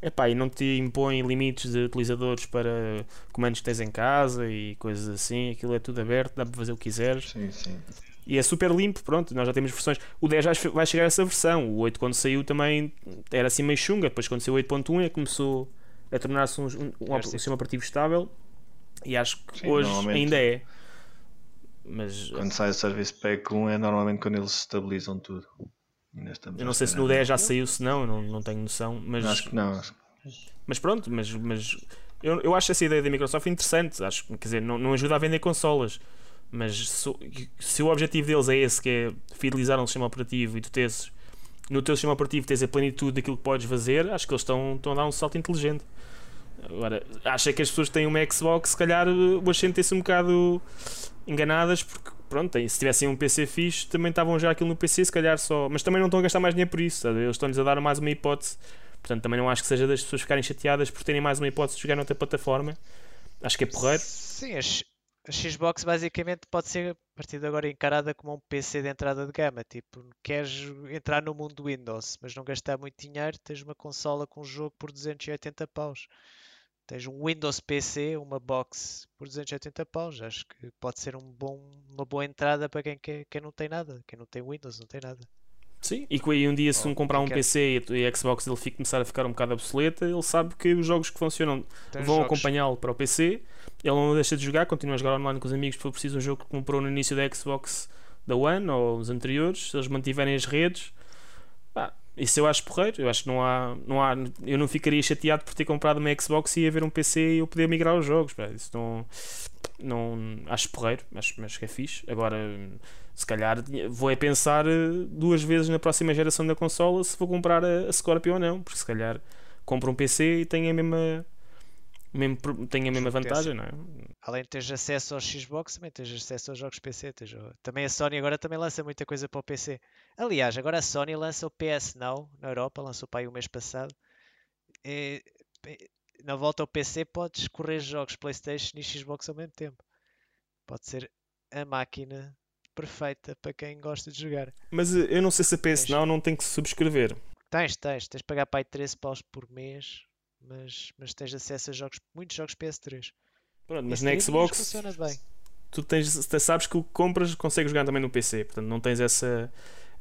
epá, e não te impõe limites de utilizadores para comandos que tens em casa e coisas assim, aquilo é tudo aberto, dá para fazer o que quiseres. Sim, sim. E é super limpo, pronto, nós já temos versões. O 10 vai chegar a essa versão, o 8 quando saiu também era assim meio chunga, depois quando saiu o 8.1 é começou a tornar-se um, um, um, um sistema operativo estável e acho que sim, hoje ainda é. Mas, quando sai o Service Pack 1 é normalmente quando eles estabilizam tudo. Eu não sei se no 10 já saiu, se não, não, não tenho noção. Mas, acho que não. Acho... Mas pronto, mas, mas eu, eu acho essa ideia da Microsoft interessante. Acho, quer dizer, não, não ajuda a vender consolas. Mas se, se, o objetivo deles é esse, que é fidelizar um sistema operativo e tu tens no teu sistema operativo tens a plenitude daquilo que podes fazer, acho que eles estão, estão a dar um salto inteligente. Agora, acha que as pessoas que têm uma Xbox, se calhar, hoje sentem-se um bocado enganadas porque pronto, se tivessem um PC fixe, também estavam já aquilo no PC, se calhar só. Mas também não estão a gastar mais dinheiro por isso, sabe? eles estão-lhes a dar mais uma hipótese. Portanto, também não acho que seja das pessoas ficarem chateadas por terem mais uma hipótese de jogar noutra plataforma. Acho que é porreiro. Sim, a, Xbox basicamente pode ser a partir de agora encarada como um PC de entrada de gama. Tipo, queres entrar no mundo Windows, mas não gastar muito dinheiro, tens uma consola com um jogo por 280 paus tens um Windows PC, uma box por 280 paus. Acho que pode ser um bom, uma boa entrada para quem, quer, quem não tem nada, quem não tem Windows, não tem nada. Sim, e que um dia se um comprar um quer... PC e a Xbox ele fica, começar a ficar um bocado obsoleta, ele sabe que os jogos que funcionam tem vão acompanhá-lo para o PC, ele não deixa de jogar, continua a jogar online com os amigos se for preciso um jogo que comprou no início da Xbox da One ou os anteriores, se eles mantiverem as redes, pá, isso eu acho porreiro. Eu acho que não há, não há. Eu não ficaria chateado por ter comprado uma Xbox e haver um PC e eu poder migrar os jogos. Pá. Isso não. não acho porreiro, acho, que é fixe. Agora, se calhar vou é pensar eh, duas vezes na próxima geração da consola se vou comprar a, a Scorpio ou não. Porque se calhar compro um PC e tenho a mesma mesmo, tem a mesma vantagem, não é? Além de teres acesso aos Xbox, também tens acesso aos jogos PC. Tens... Também a Sony agora também lança muita coisa para o PC. Aliás, agora a Sony lança o PS Now na Europa, lançou para aí o mês passado. E, na volta ao PC podes correr jogos PlayStation e Xbox ao mesmo tempo. Pode ser a máquina perfeita para quem gosta de jogar. Mas eh, eu não sei se a PS Now não tem que subscrever. Tens, tens. Tens de pagar para aí 13 paus por mês mas, mas tens acesso a jogos, muitos jogos PS3. Pronto, mas na Xbox funciona bem. Tu tens, sabes que o que compras consegues jogar também no PC, portanto não tens essa,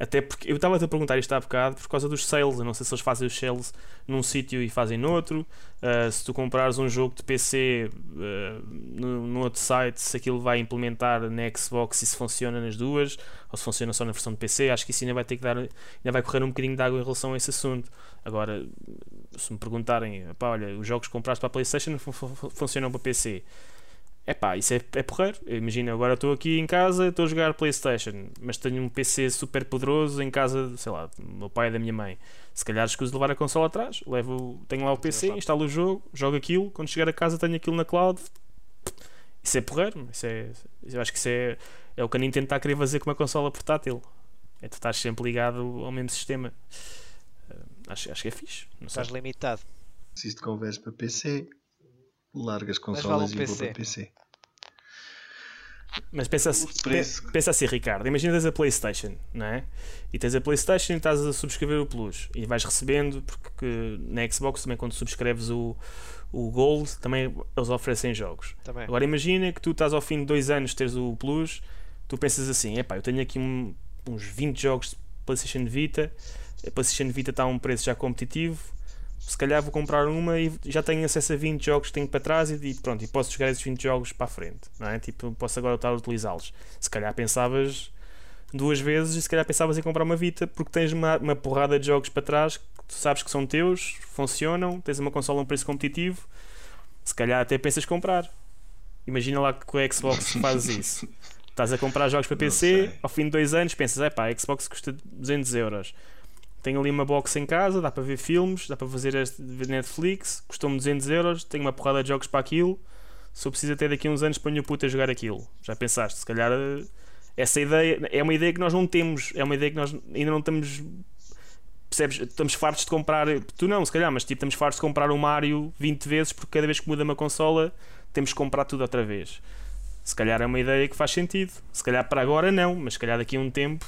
Até porque eu estava a perguntar isto há bocado por causa dos sales. Eu não sei se eles fazem os sales num sítio e fazem noutro. Uh, se tu comprares um jogo de PC uh, no, no, outro site, se aquilo vai implementar na Xbox e se funciona nas duas, ou se funciona só na versão de PC, acho que isso ainda vai ter que dar, ainda vai correr um bocadinho de água em relação a esse assunto. Agora, se me perguntarem, pá, olha, os jogos que compraste para a PlayStation funcionam para PC é pá, isso é, é porreiro. Imagina, agora estou aqui em casa, estou a jogar Playstation, mas tenho um PC super poderoso em casa, sei lá, do meu pai e da minha mãe. Se calhar escuso de levar a consola atrás, levo, tenho lá o PC, instalo o jogo, jogo aquilo, quando chegar a casa tenho aquilo na cloud. Isso é porreiro, isso é, eu acho que isso é, é o que a Nintendo está a querer fazer com uma consola portátil. É tu estás sempre ligado ao mesmo sistema. Acho, acho que é fixe. Não estás sei. limitado. Se isto conversa para PC, largas consolas vale um e vou para PC. Mas pensa, pensa assim, Ricardo. Imagina tens a PlayStation, não é? E tens a PlayStation e estás a subscrever o Plus e vais recebendo, porque na Xbox também, quando subscreves o, o Gold, também eles oferecem jogos. Também. Agora imagina que tu estás ao fim de dois anos, teres o Plus, tu pensas assim: epá, eu tenho aqui um, uns 20 jogos de PlayStation Vita, a PlayStation Vita está a um preço já competitivo se calhar vou comprar uma e já tenho acesso a 20 jogos que tenho para trás e, pronto, e posso jogar esses 20 jogos para a frente, não é? Tipo, posso agora estar a utilizá-los. Se calhar pensavas duas vezes e se calhar pensavas em comprar uma Vita porque tens uma, uma porrada de jogos para trás que tu sabes que são teus, funcionam, tens uma consola a um preço competitivo, se calhar até pensas comprar. Imagina lá que o Xbox faz isso. Estás a comprar jogos para PC, ao fim de dois anos pensas, é pá, a Xbox custa 200 euros tenho ali uma box em casa, dá para ver filmes, dá para fazer este, Netflix, custou-me 200 euros, tenho uma porrada de jogos para aquilo. Se eu preciso até daqui a uns anos ponho o puto a jogar aquilo. Já pensaste? Se calhar eh, essa ideia é uma ideia que nós não temos, é uma ideia que nós ainda não estamos. Percebes? Estamos fartos de comprar. Tu não, se calhar, mas tipo, estamos fartos de comprar um Mario 20 vezes porque cada vez que muda uma consola temos que comprar tudo outra vez. Se calhar é uma ideia que faz sentido. Se calhar para agora não, mas se calhar daqui a um tempo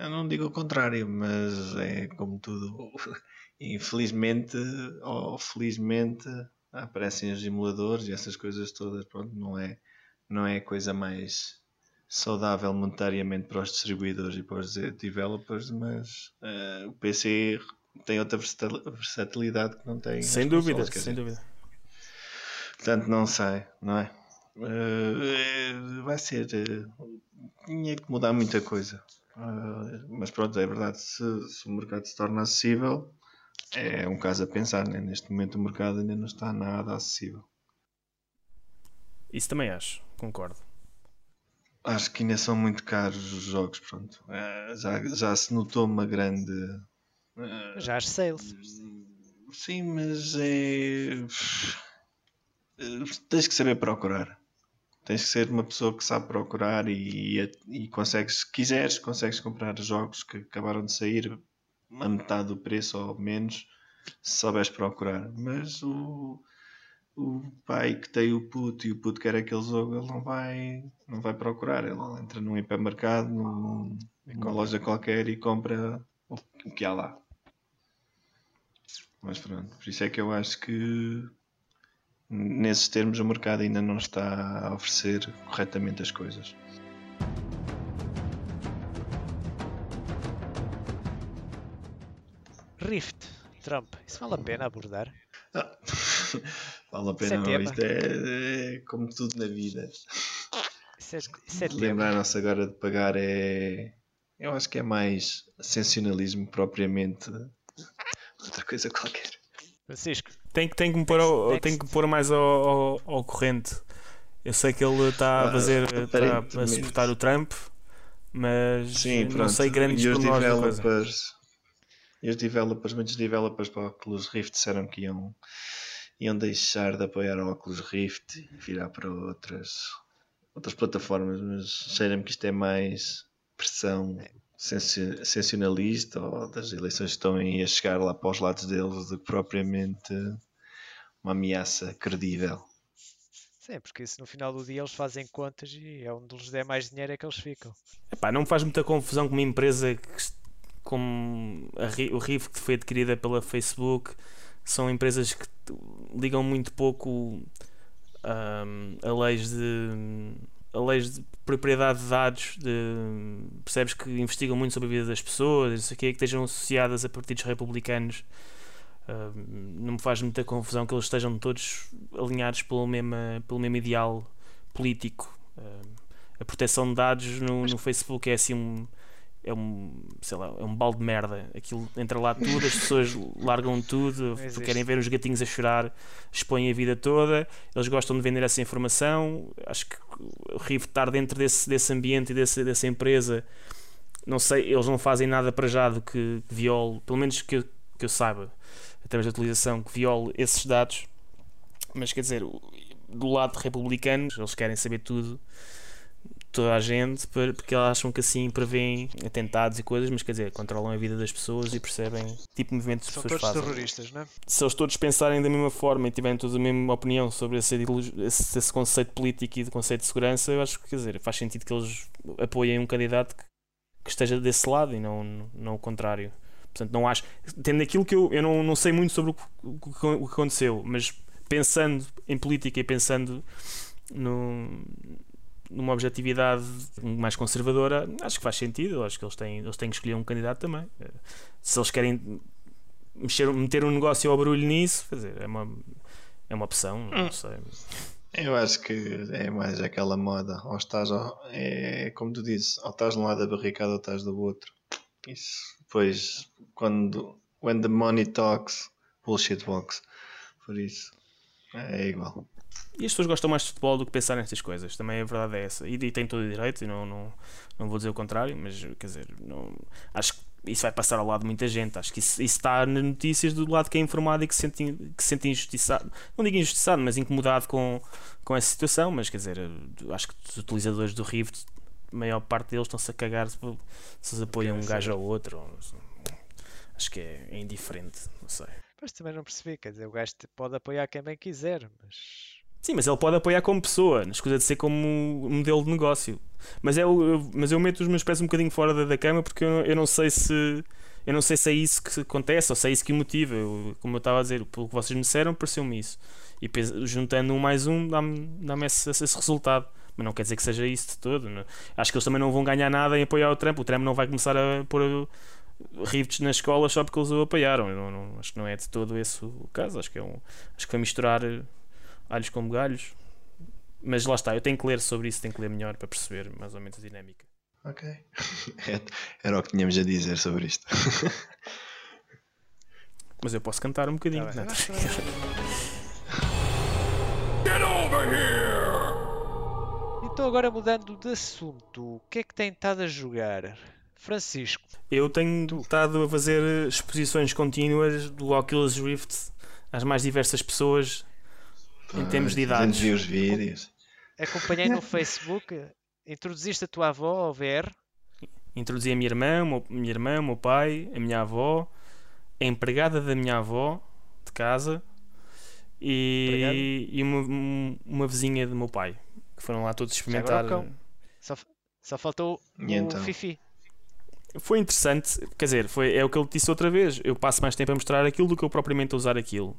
eu não digo o contrário, mas é como tudo. Infelizmente ou felizmente aparecem os emuladores e essas coisas todas. Pronto, não é, não é a coisa mais saudável monetariamente para os distribuidores e para os developers, mas uh, o PC tem outra versatilidade que não tem. Sem dúvida, consoles, sem dúvida. Portanto, não sei, não é? Uh, vai ser. Uh, tinha que mudar muita coisa. Uh, mas pronto, é verdade, se, se, o mercado se torna acessível, é um caso a pensar. Né? Neste momento o mercado ainda não está nada acessível. Isso também acho, concordo. Acho que ainda são muito caros os jogos, pronto. Uh, já, já se notou uma grande. Uh, já as sales. Sim, mas é. Tens que saber procurar. Tens que ser uma pessoa que sabe procurar e, e, e consegues, se quiseres, consegues comprar jogos que acabaram de sair a metade do preço ou menos, se souberes procurar. Mas o, o pai que tem o puto e o puto quer aquele jogo, ele não vai, não vai procurar. Ele entra num hipermercado, num, numa loja qualquer e compra o que há lá. Mas pronto, por isso é que eu acho que nesses termos o mercado ainda não está a oferecer corretamente as coisas. Rift, Trump, isso vale a pena abordar? Ah, vale a pena, isso é não. Isto é, é, como tudo na vida. Isso é, isso é Lembrar-nos agora de pagar é. Eu acho que é mais sensacionalismo propriamente outra coisa qualquer. Francisco, tem, tem, que, me pôr ao, tem que pôr mais ao, ao, ao corrente. Eu sei que ele está a ah, fazer está a suportar o Trump, mas Sim, não pronto. sei grandes e os developers, e os developers, muitos developers para o Oculus Rift disseram que iam, iam deixar de apoiar o Oculus Rift e virar para outras, outras plataformas, mas cheira-me que isto é mais pressão sensacionalista ou das eleições que estão a chegar lá para os lados deles do que propriamente uma ameaça credível. Sim, porque isso no final do dia eles fazem contas e é onde lhes der mais dinheiro é que eles ficam. Epá, não me faz muita confusão com uma empresa que, como a, o Rift que foi adquirida pela Facebook são empresas que ligam muito pouco um, a leis de a leis de propriedade de dados, de, percebes que investigam muito sobre a vida das pessoas, não sei o quê, que estejam associadas a partidos republicanos. Uh, não me faz muita confusão que eles estejam todos alinhados pelo mesmo, pelo mesmo ideal político. Uh, a proteção de dados no, no Facebook é assim um é um, sei lá, é um balde de merda. Aquilo entra lá tudo, as pessoas largam tudo, querem ver os gatinhos a chorar, expõem a vida toda. Eles gostam de vender essa informação. Acho que o Rivo estar dentro desse, desse ambiente e desse, dessa empresa, não sei, eles não fazem nada para já do que viole, pelo menos que eu, que eu saiba, através da utilização, que viole esses dados. Mas quer dizer, do lado de republicanos, eles querem saber tudo toda a gente porque elas acham que assim prevêem atentados e coisas, mas quer dizer, controlam a vida das pessoas e percebem que tipo de movimentos as pessoas fazem. terroristas, não é? Se eles todos pensarem da mesma forma e tiverem toda a mesma opinião sobre esse, esse, esse, conceito político e de conceito de segurança, eu acho que quer dizer, faz sentido que eles apoiem um candidato que, que esteja desse lado e não, não o contrário. Portanto, não acho. Tendo aquilo que eu, eu não, não sei muito sobre o que, o que aconteceu, mas pensando em política e pensando no, numa objetividade mais conservadora, acho que faz sentido. Acho que eles têm, eles têm que escolher um candidato também. Eh, se eles querem mexer, meter um negócio ao barulho nisso, fazer, é uma, é uma opção, não hum. sei. Eu acho que é mais aquela moda. Ou estás, é como tu dizes, ou estás de um lado da barricada ou estás do outro. Isso. Depois, quando. When the money talks, bullshit walks. Por isso, é igual. E as pessoas gostam mais de futebol do que pensar nestas coisas. Também a verdade é essa. E, e tem todo o direito, e não, não, não vou dizer o contrário, mas quer dizer, não, acho que isso vai passar ao lado de muita gente. Acho que isso, isso está nas notícias do lado que é informado e que se sente, que se sente injustiçado. Não digo injustiçado, mas incomodado com, com essa situação. Mas quer dizer, acho que os utilizadores do Rift, a maior parte deles estão-se a cagar se, se eles apoiam um gajo ou outro. Acho que é, é indiferente, não sei. Mas também não percebi, quer dizer, o gajo pode apoiar quem bem quiser, mas Sim, mas ele pode apoiar como pessoa, na escusa de ser como modelo de negócio. Mas eu, eu, mas eu meto os meus pés um bocadinho fora da, da cama porque eu, eu não sei se eu não sei se é isso que acontece ou se é isso que motiva. Eu, como eu estava a dizer, pelo que vocês me disseram, pareceu-me isso. E juntando um mais um, dá-me dá esse, esse, resultado. Mas não quer dizer que seja isso de todo. Não. Acho que eles também não vão ganhar nada em apoiar o Trump. O Trump não vai começar a pôr rifts nas escolas só porque eles o apoiaram. Não, não, acho que não é de todo esse o caso. Acho que, é um, acho que foi misturar alhos como galhos. Mas lá está, eu tenho que ler sobre isso, tenho que ler melhor para perceber mais ou menos a dinâmica. Ok. Era o que tínhamos a dizer sobre isto. Mas eu posso cantar um bocadinho. Tá né? Get over here! Então agora mudando de assunto, o que é que tem estado a jogar? Francisco. Eu tenho tu. estado a fazer exposições contínuas do Oculus Rift às mais diversas pessoas em termos de idades. vi os vídeos. Acompanhei no Facebook. Introduziste a tua avó ao VR? Introduzi a minha irmã, a minha irmã, o meu pai, a minha avó, a empregada da minha avó de casa e, e uma, uma vizinha do meu pai que foram lá todos experimentar. Só, só faltou e o então? Fifi foi interessante, quer dizer, foi, é o que ele disse outra vez. Eu passo mais tempo a mostrar aquilo do que eu propriamente a usar aquilo.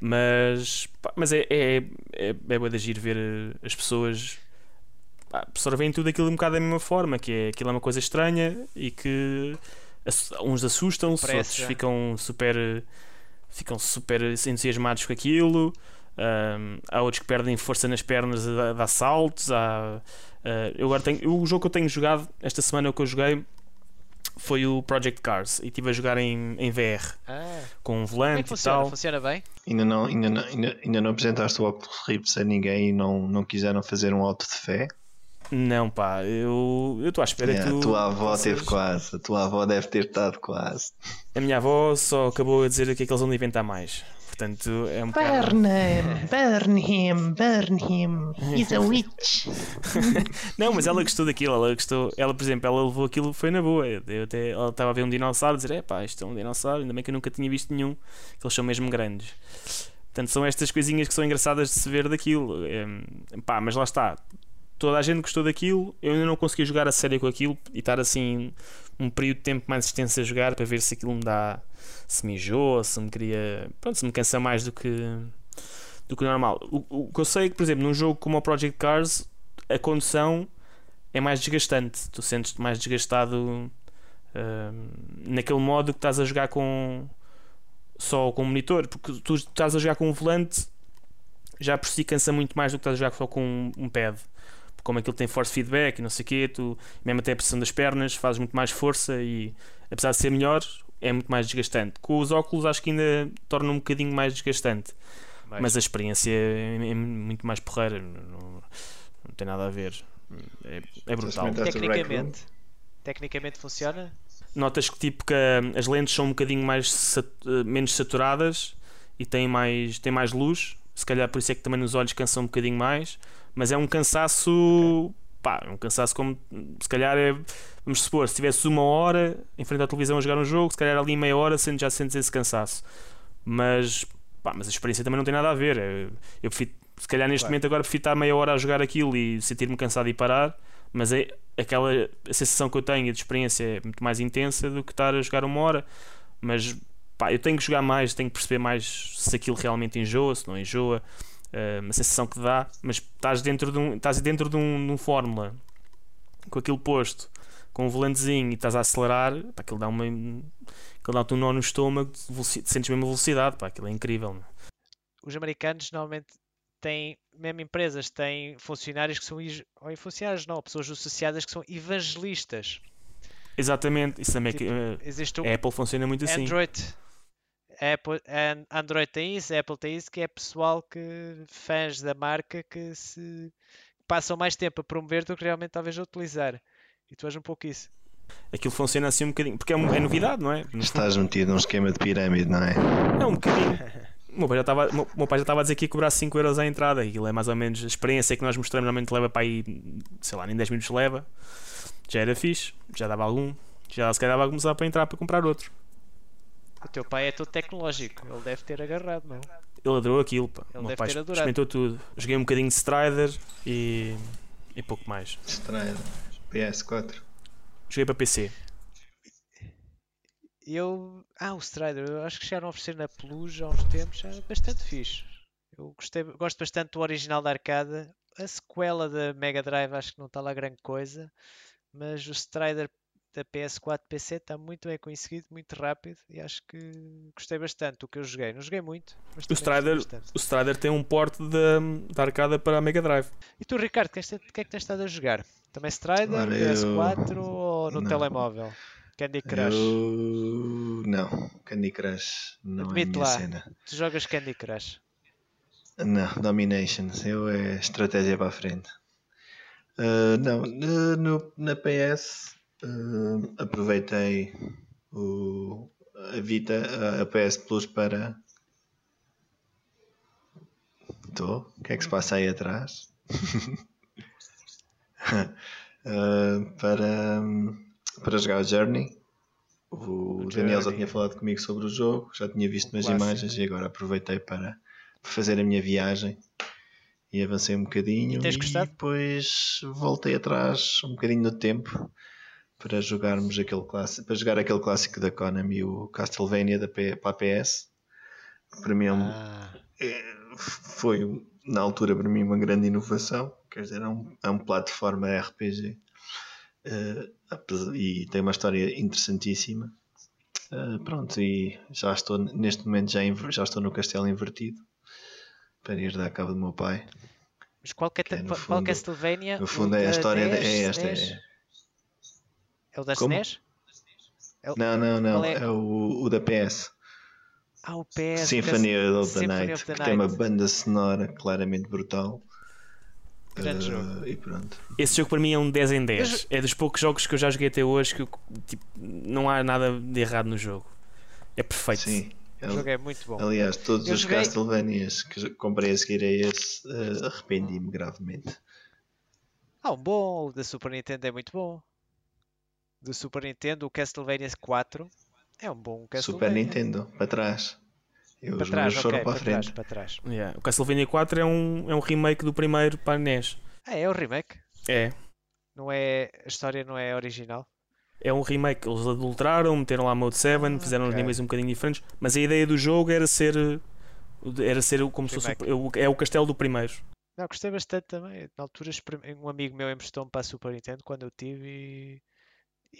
Mas, pá, mas é, é, é, é bem de agir ver eh, as pessoas absorvem tudo aquilo um bocado da mesma forma, que é aquilo é uma coisa estranha e que uns assustam-se, outros ficam super ficam super entusiasmados com aquilo. Um, há outros que perdem força nas pernas a, dar saltos. Há, uh, eu agora tenho, o jogo que eu tenho jogado esta semana é o que eu joguei foi o Project Cars e estive a jogar em, em VR ah. com um volante Como é funciona? e tal. Funciona bem? Ainda não, ainda não, ainda, ainda não apresentaste o Oculus Rift a ninguém e não, não quiseram fazer um auto de fé? Não, pá, eu estou à espera yeah, que tu, A tua avó vocês... teve quase, a tua avó deve ter estado quase. A minha avó só acabou a dizer o que é que eles vão inventar mais. Portanto, é um Burn him, burn him, burn him. He's a witch. não, mas ela gostou daquilo. Ela gostou. Ela, por exemplo, ela levou aquilo, foi na boa. Eu até, ela estava a ver um dinossauro e dizer: é pá, isto é um dinossauro. Ainda bem que eu nunca tinha visto nenhum. Que eles são mesmo grandes. Portanto, são estas coisinhas que são engraçadas de se ver daquilo. É, pá, mas lá está. Toda a gente gostou daquilo. Eu ainda não consegui jogar a sério com aquilo e estar assim um período de tempo mais extenso a jogar para ver se aquilo me dá se me enjoa, se me queria. Pronto, se me cansa mais do que do que normal. O, o que eu sei é que, por exemplo, num jogo como o Project Cars, a condução é mais desgastante. Tu sentes-te mais desgastado ah, naquele modo que estás a jogar com só com o monitor, porque tu estás a jogar com um volante já por si cansa muito mais do que estás a jogar só com um, um pad. Como aquilo tem force feedback e não sei o quê, tu mesmo até a pressão das pernas fazes muito mais força e apesar de ser melhor, é muito mais desgastante. Com os óculos acho que ainda torna um bocadinho mais desgastante. Mas, Mas a experiência é, é muito mais porreira, não, não- não tem nada a ver. É, é brutal. tecnicamente, tecnicamente funciona? Notas que tipo que ah, as lentes são um bocadinho mais sat- ah, menos saturadas e têm mais, têm mais luz. Se calhar por isso é que também nos olhos cansa um bocadinho mais. Mas é um cansaço. Pá, é um cansaço como. Se calhar é. Vamos supor, se tivesse uma hora em frente à televisão a jogar um jogo, se calhar ali meia hora sendo- já sentes esse cansaço. Mas. Pá, mas a experiência também não tem nada a ver. É- Eu prefiro, se calhar neste Claro. momento agora prefiro estar meia hora a jogar aquilo e sentir-me cansado e parar. Mas é aquela a sensação que eu tenho de experiência é muito mais intensa do que estar a jogar uma hora. Mas pá, eu tenho que jogar mais, tenho que perceber mais se aquilo realmente enjoa, se não enjoa, eh, uma sensação que dá. Mas estás dentro de um, estás dentro de um, de um fórmula com aquilo posto, com um volantezinho e estás a acelerar, pá, aquilo dá uma. Aquilo dá-te um nó no estômago, sentes mesmo a velocidade, pá, aquilo é incrível. meu. Os americanos normalmente têm, mesmo empresas, têm funcionários que são, ou funcionários não, pessoas associadas que são evangelistas. Exatamente, isso também é que, Tipo, Existe um a Apple funciona muito assim. Android. Apple, An- Android tem isso, a Apple tem isso, que é pessoal que fãs da marca que se passam mais tempo a promover do que realmente talvez a utilizar. E tu és um pouco isso. Aquilo funciona assim um bocadinho, porque é, um- é novidade, não é? Estás metido num esquema de pirâmide, não é? É um bocadinho. O meu pai já estava, meu- meu pai já estava a dizer que ia cobrar 5 euros à entrada. Aquilo é mais ou menos a experiência que nós mostramos. Normalmente leva para aí, sei lá, nem 10 minutos leva. Já era fixe, já dava algum. Já se calhar dava a começar para entrar para comprar outro. O teu pai é todo tecnológico, ele deve ter agarrado, não? Ele adorou aquilo, pá. Ele o meu deve pai ter adorado. experimentou tudo. Joguei um bocadinho de Strider e, e pouco mais. Strider. PS4. Joguei para PC. Eu. Ah, o Strider, eu acho que chegaram a oferecer na Plus há uns tempos, é bastante fixe. Eu gostei, gosto bastante do original da arcada. A sequela da Mega Drive acho que não está lá grande coisa, mas o Strider da PS4 PC está muito bem conseguido, muito rápido e acho que gostei bastante do que eu joguei. Não joguei muito, mas O Strider, o Strider tem um porte da, da arcada para a Mega Drive. E tu, Ricardo, o que, o que é que tens estado a jogar? Também Strider, Ora, eu- PS4 ou no Não. telemóvel? Candy Crush? Eu... Não, Candy Crush não é a minha lá. cena. Tu jogas Candy Crush? Não, Dominations. Eu é estratégia para a frente. Ah, não, na- no- na PS ah, aproveitei o, a Vita, a- a PS Plus para. Estou? O que é que se passa aí atrás? Ah, para, para jogar o Journey. O, O Daniel já tinha falado comigo sobre o jogo, já tinha visto umas imagens e agora aproveitei para fazer a minha viagem e avancei um bocadinho tens e depois voltei atrás um bocadinho no tempo para jogarmos aquele clássico, para jogar aquele clássico da Konami, o Castlevania da P, para a PS. Para mim é um, Ah, é, foi na altura para mim uma grande inovação, quer dizer, é um, é um plataforma RPG eh, apesar- e tem uma história interessantíssima. Eh, pronto, e já estou neste momento já, já estou no castelo invertido para ir dar cabo do meu pai. mas qual, que é, Que é, no qual fundo- Castlevania? No fundo é a história de- NES, é esta. SNES? é- É o da Como? SNES? É o- Não, não, não, é? é, o, o da PS. Ah, o PS. Symphony of the Symphony Night, of the que tem uma Night. banda sonora claramente brutal. Grande Eh, jogo. E pronto. Esse jogo para mim é um 10 em 10. Mas- É dos poucos jogos que eu já joguei até hoje que tipo, não há nada de errado no jogo. É perfeito. Sim. O jogo é muito bom. Aliás, todos Eu os joguei- Castlevanias que comprei a seguir a esse, eh, arrependi-me gravemente. Ah, um bom. O da Super Nintendo é muito bom. Do Super Nintendo, o Castlevania 4 é um bom Super Castlevania. Nintendo, para trás. E Para os trás, meus foram ok, para a para trás, frente. para trás. Yeah. O Castlevania 4 é um, é um remake do primeiro para a NES. Ah, é o remake? É. Não é, a história não é original? É um remake. Eles adulteraram, meteram lá Mode 7, Ah, fizeram uns ok. níveis um bocadinho diferentes. Mas a ideia do jogo era ser. Era ser o- como se fosse. Remake. o- É o castelo do primeiro. Não, gostei bastante também. Na altura, um amigo meu emprestou-me para a Super Nintendo quando eu tive e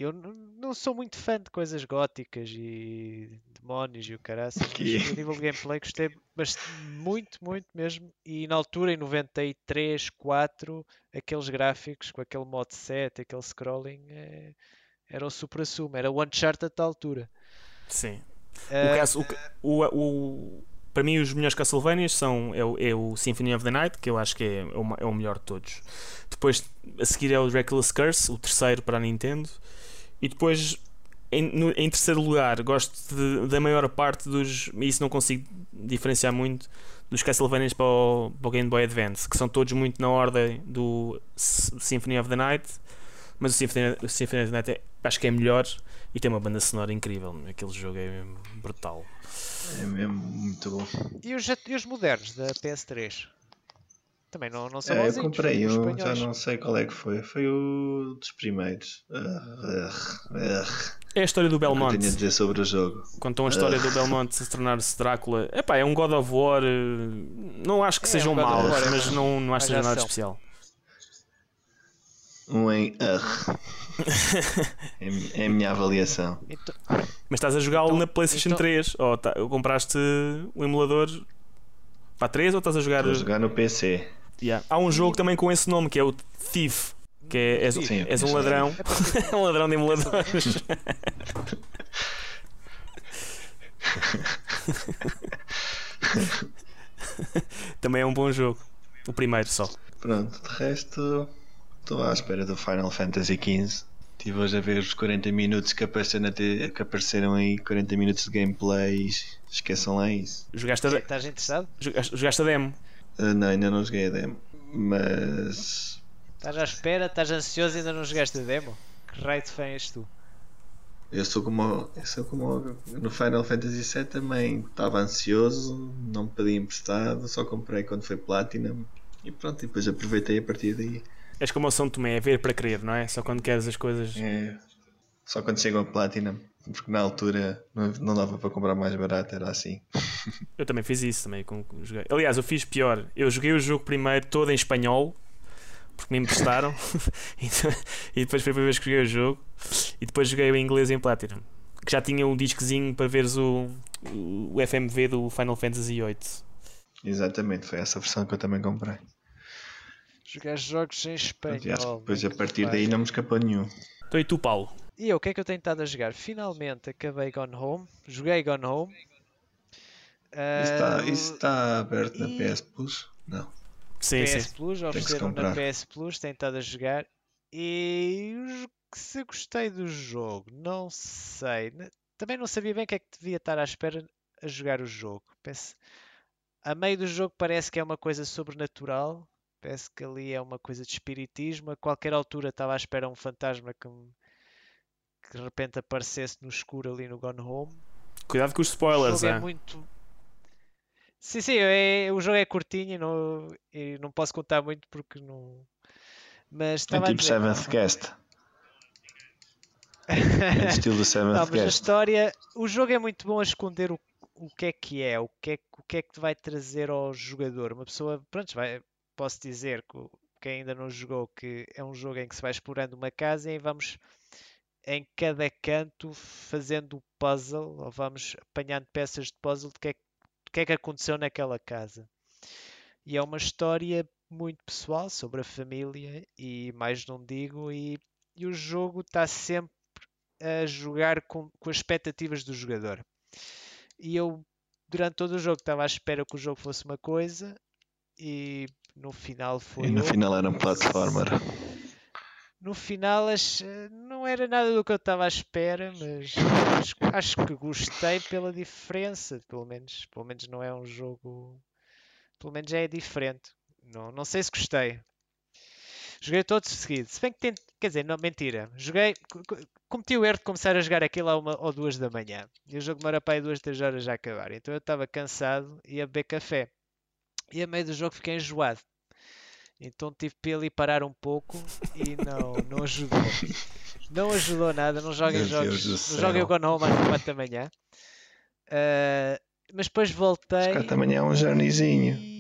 eu não sou muito fã de coisas góticas e demónios e o caraças, mas Que- a nível de gameplay gostei bast- muito, muito mesmo. E na altura, em 93, 4, aqueles gráficos com aquele mod set, aquele scrolling, eh, era o supra-sumo, era o Uncharted da altura. Sim. O Eh, caso- o o- o- para mim, os melhores Castlevanias são é o, é o Symphony of the Night, que eu acho que é, é o melhor de todos. Depois, a seguir, é o Dracula's Curse, o terceiro para a Nintendo. E depois, em, no- em terceiro lugar, gosto de- da maior parte dos. E isso não consigo diferenciar muito. Dos Castlevanias para o, para o Game Boy Advance, que são todos muito na ordem do Symphony of the Night. Mas o Symphony, o Symphony of the Night é- acho que é melhor e tem uma banda sonora incrível. Aquele jogo é mesmo brutal. É mesmo muito bom. E os, e os modernos da PS3? Também não, não são É, eu comprei um, já não sei qual é que foi. Foi o dos primeiros. É a história do O que eu Belmont. tenho a dizer sobre o jogo. Contam a história do Belmont se tornar-se Drácula. Epá, é um God of War. eh, Não acho que É, sejam um maus, War, é mas não, não acho que seja nada especial. Um em é, a é a minha avaliação. Então, Mas estás a jogá-lo Então- na PlayStation então- 3? Ou tá- compraste o emulador para a 3 ou estás a jogar. Vou jogar no PC. Yeah. Há um jogo também com esse nome que é o Thief. Que é, és, Sim, és um ladrão. é É um ladrão de emuladores. também é um bom jogo. O primeiro só. Pronto, de resto, estou à espera do Final Fantasy XV. Estive hoje a ver os 40 minutos que apareceram, te- que apareceram aí, 40 minutos de gameplay. Esqueçam lá isso. Jogaste a, de- Estás interessado? jogaste, jogaste a demo. Ah, não, ainda não joguei a demo. Mas. Estás à espera? Estás ansioso e ainda não jogaste a demo? Que raio de fã és tu? Eu sou como, eu sou como no Final Fantasy VII também. Estava ansioso, não me pedi emprestado, só comprei quando foi Platinum. E pronto, e depois aproveitei a partir daí. És como o São Tomé, é ver para crer, não é? Só quando queres as coisas. É, só quando chegam a Platinum. Porque na altura não, não dava para comprar mais barato, era assim. Eu também fiz isso também. com- com- joguei. Aliás, eu fiz pior. Eu joguei o jogo primeiro todo em espanhol, porque me emprestaram, e de- e depois foi a primeira vez que joguei o jogo, e depois joguei em inglês em Platinum. Que já tinha um disquezinho para veres o, o FMV do Final Fantasy VIII. Exatamente, foi essa versão que eu também comprei. Jogar jogos em espanhol. Aliás, depois a partir daí não me escapou nenhum. Então e tu, Paulo? E eu, o que é que eu tenho estado a jogar? Finalmente acabei Gone Home. Joguei Gone Home. Isso está, Ah, isso está aberto na e- PS Plus? Não. Sim, PS sim. Plus, ofereceram na. PS Plus, tenho estado a jogar. E se gostei do jogo, não sei. Também não sabia bem o que é que devia estar à espera a jogar o jogo. Penso, a meio do jogo parece que é uma coisa sobrenatural. Parece que ali é uma coisa de espiritismo. A qualquer altura estava à espera um fantasma que, me- que de repente aparecesse no escuro ali no Gone Home. Cuidado com os O spoilers, jogo é é? muito. Sim, sim, é- o jogo é curtinho e não, e não posso contar muito porque não. Mas É estava a tipo dizer. Seventh Guest. É estilo do Não, Seventh mas a Guest. história. O jogo é muito bom a esconder o, o que é que é, o que é, que- o que é que te vai trazer ao jogador. Uma pessoa, pronto, vai, posso dizer que quem ainda não jogou que é um jogo em que se vai explorando uma casa e vamos em cada canto fazendo o puzzle, ou vamos apanhando peças de puzzle de que é, que- do que é que aconteceu naquela casa. E é uma história muito pessoal sobre a família e mais não digo, e, e o jogo está sempre a jogar com, com as expectativas do jogador. E eu, durante todo o jogo, estava à espera que o jogo fosse uma coisa e no final foi. E no outra. final era um platformer. No final ach- não era nada do que eu estava à espera, mas acho, acho que gostei pela diferença. Pelo menos, pelo menos não é um jogo. Pelo menos é diferente. Não, não sei se gostei. Joguei todos seguidos. Se bem que. Quer dizer, não, mentira. Joguei. co- co- Cometi o erro de começar a jogar aquilo a uma ou duas da manhã. E o jogo demora para aí duas, três horas a acabar. Então eu estava cansado e a beber café. E a meio do jogo fiquei enjoado. Então tive para ali parar um pouco e não, não ajudou. Não ajudou nada. Não joguem jogos. Não joguem o Gone Home às 4 da manhã. Ah, mas depois voltei. Cá também é um journeyzinho. E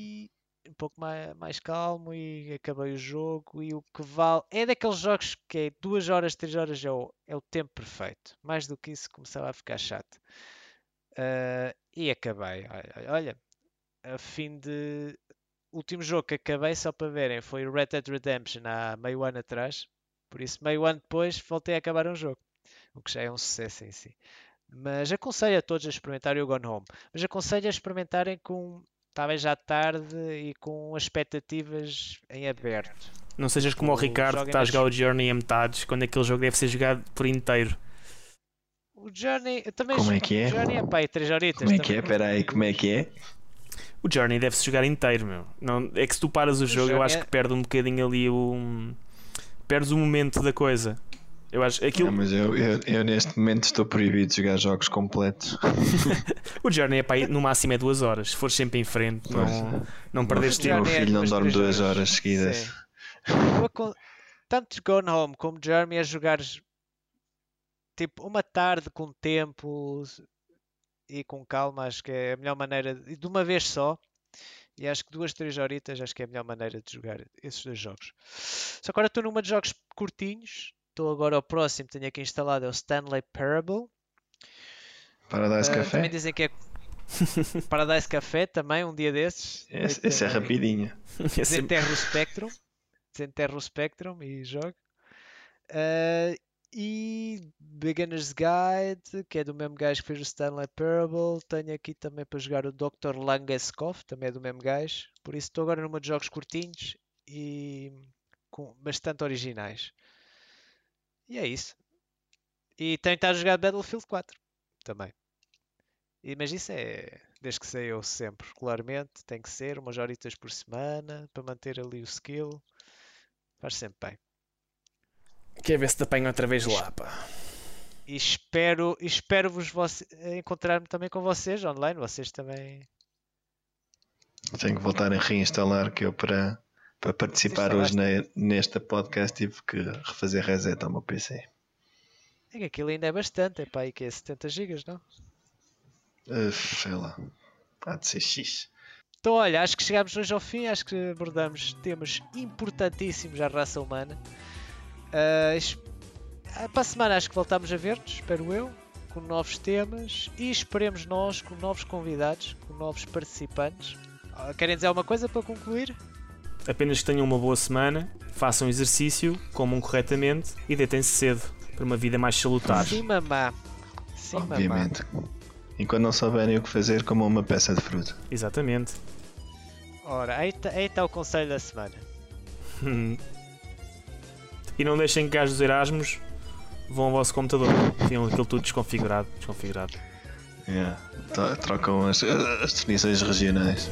pouco mais, mais calmo e acabei o jogo. E o que vale é daqueles jogos que é 2 horas, 3 horas é o, é o tempo perfeito. Mais do que isso começava a ficar chato. Uh, e acabei. Olha, olha, a fim de. O último jogo que acabei, só para verem, foi o Red Dead Redemption há meio ano atrás. Por isso, meio ano depois, voltei a acabar um jogo. O que já é um sucesso em si. Mas aconselho a todos a experimentarem o Gone Home. Mas aconselho a experimentarem com talvez já tarde e com expectativas em aberto. Não sejas como o, o Ricardo que está a jogar o Journey a metades, quando aquele jogo deve ser jogado por inteiro. O Journey, eu também Como é que é? O Journey é pá, 3 horitas. Como é que é? Espera aí, como é que é? O Journey deve-se jogar inteiro, meu. Não, é que se tu paras o, o jogo, eu acho é... que perde um bocadinho ali o. Perdes o momento da coisa. Eu acho aquilo. Não, mas eu, eu, eu, neste momento estou proibido de jogar jogos completos. o Journey é para ir, no máximo é duas horas. Se for sempre em frente, não, não perdes tempo. O meu filho não dorme duas horas seguidas. Tanto Gone Home como Journey a jogar tipo uma tarde com tempo e com calma, acho que é a melhor maneira, e de uma vez só. E acho que duas, três horitas acho que é a melhor maneira de jogar esses dois jogos. Só agora estou numa de jogos curtinhos, Estou agora ao próximo, tenho aqui instalado é o Stanley Parable. Paradise uh, Café. Também dizem que é Paradise Café também, um dia desses. Esse, esse é rapidinho. Desenterro o Spectrum. Desenterro o Spectrum e jogo. Uh, e Beginner's Guide, que é do mesmo gajo que fez o Stanley Parable. Tenho aqui também para jogar o Dr. Langeskov, também é do mesmo gajo. Por isso estou agora numa de jogos curtinhos e com bastante originais. E é isso. E tenho estado a jogar Battlefield 4 também. E, mas isso é desde que saiu sempre, regularmente, tem que ser umas horitas por semana para manter ali o skill. Faz sempre bem. Quer ver se te apanho outra vez lá, pá. E espero, espero vos encontrar-me também com vocês online. Vocês também. Tenho que voltar a reinstalar que eu para para participar hoje na, nesta podcast tive que refazer reset ao meu PC. É que aquilo ainda é bastante, é para aí que é 70 GB, não? Uh, sei lá. Há de ser X. Então, olha, acho que chegámos hoje ao fim. Acho que abordamos temas importantíssimos à raça humana. Uh, para a semana, acho que voltamos a ver-nos, espero eu, com novos temas e esperemos nós com novos convidados, com novos participantes. Uh, querem dizer alguma coisa para concluir? Apenas que tenham uma boa semana, façam exercício, comam corretamente e deitem-se cedo para uma vida mais salutar. Sim, mamá. Sim, Obviamente. Mamá. Enquanto não souberem o que fazer, comam uma peça de fruta. Exatamente. Ora, aí está o conselho da semana. e não deixem que gajos dos Erasmus vão ao vosso computador. Tinham aquilo tudo desconfigurado. desconfigurado. Yeah. Trocam as, as definições regionais.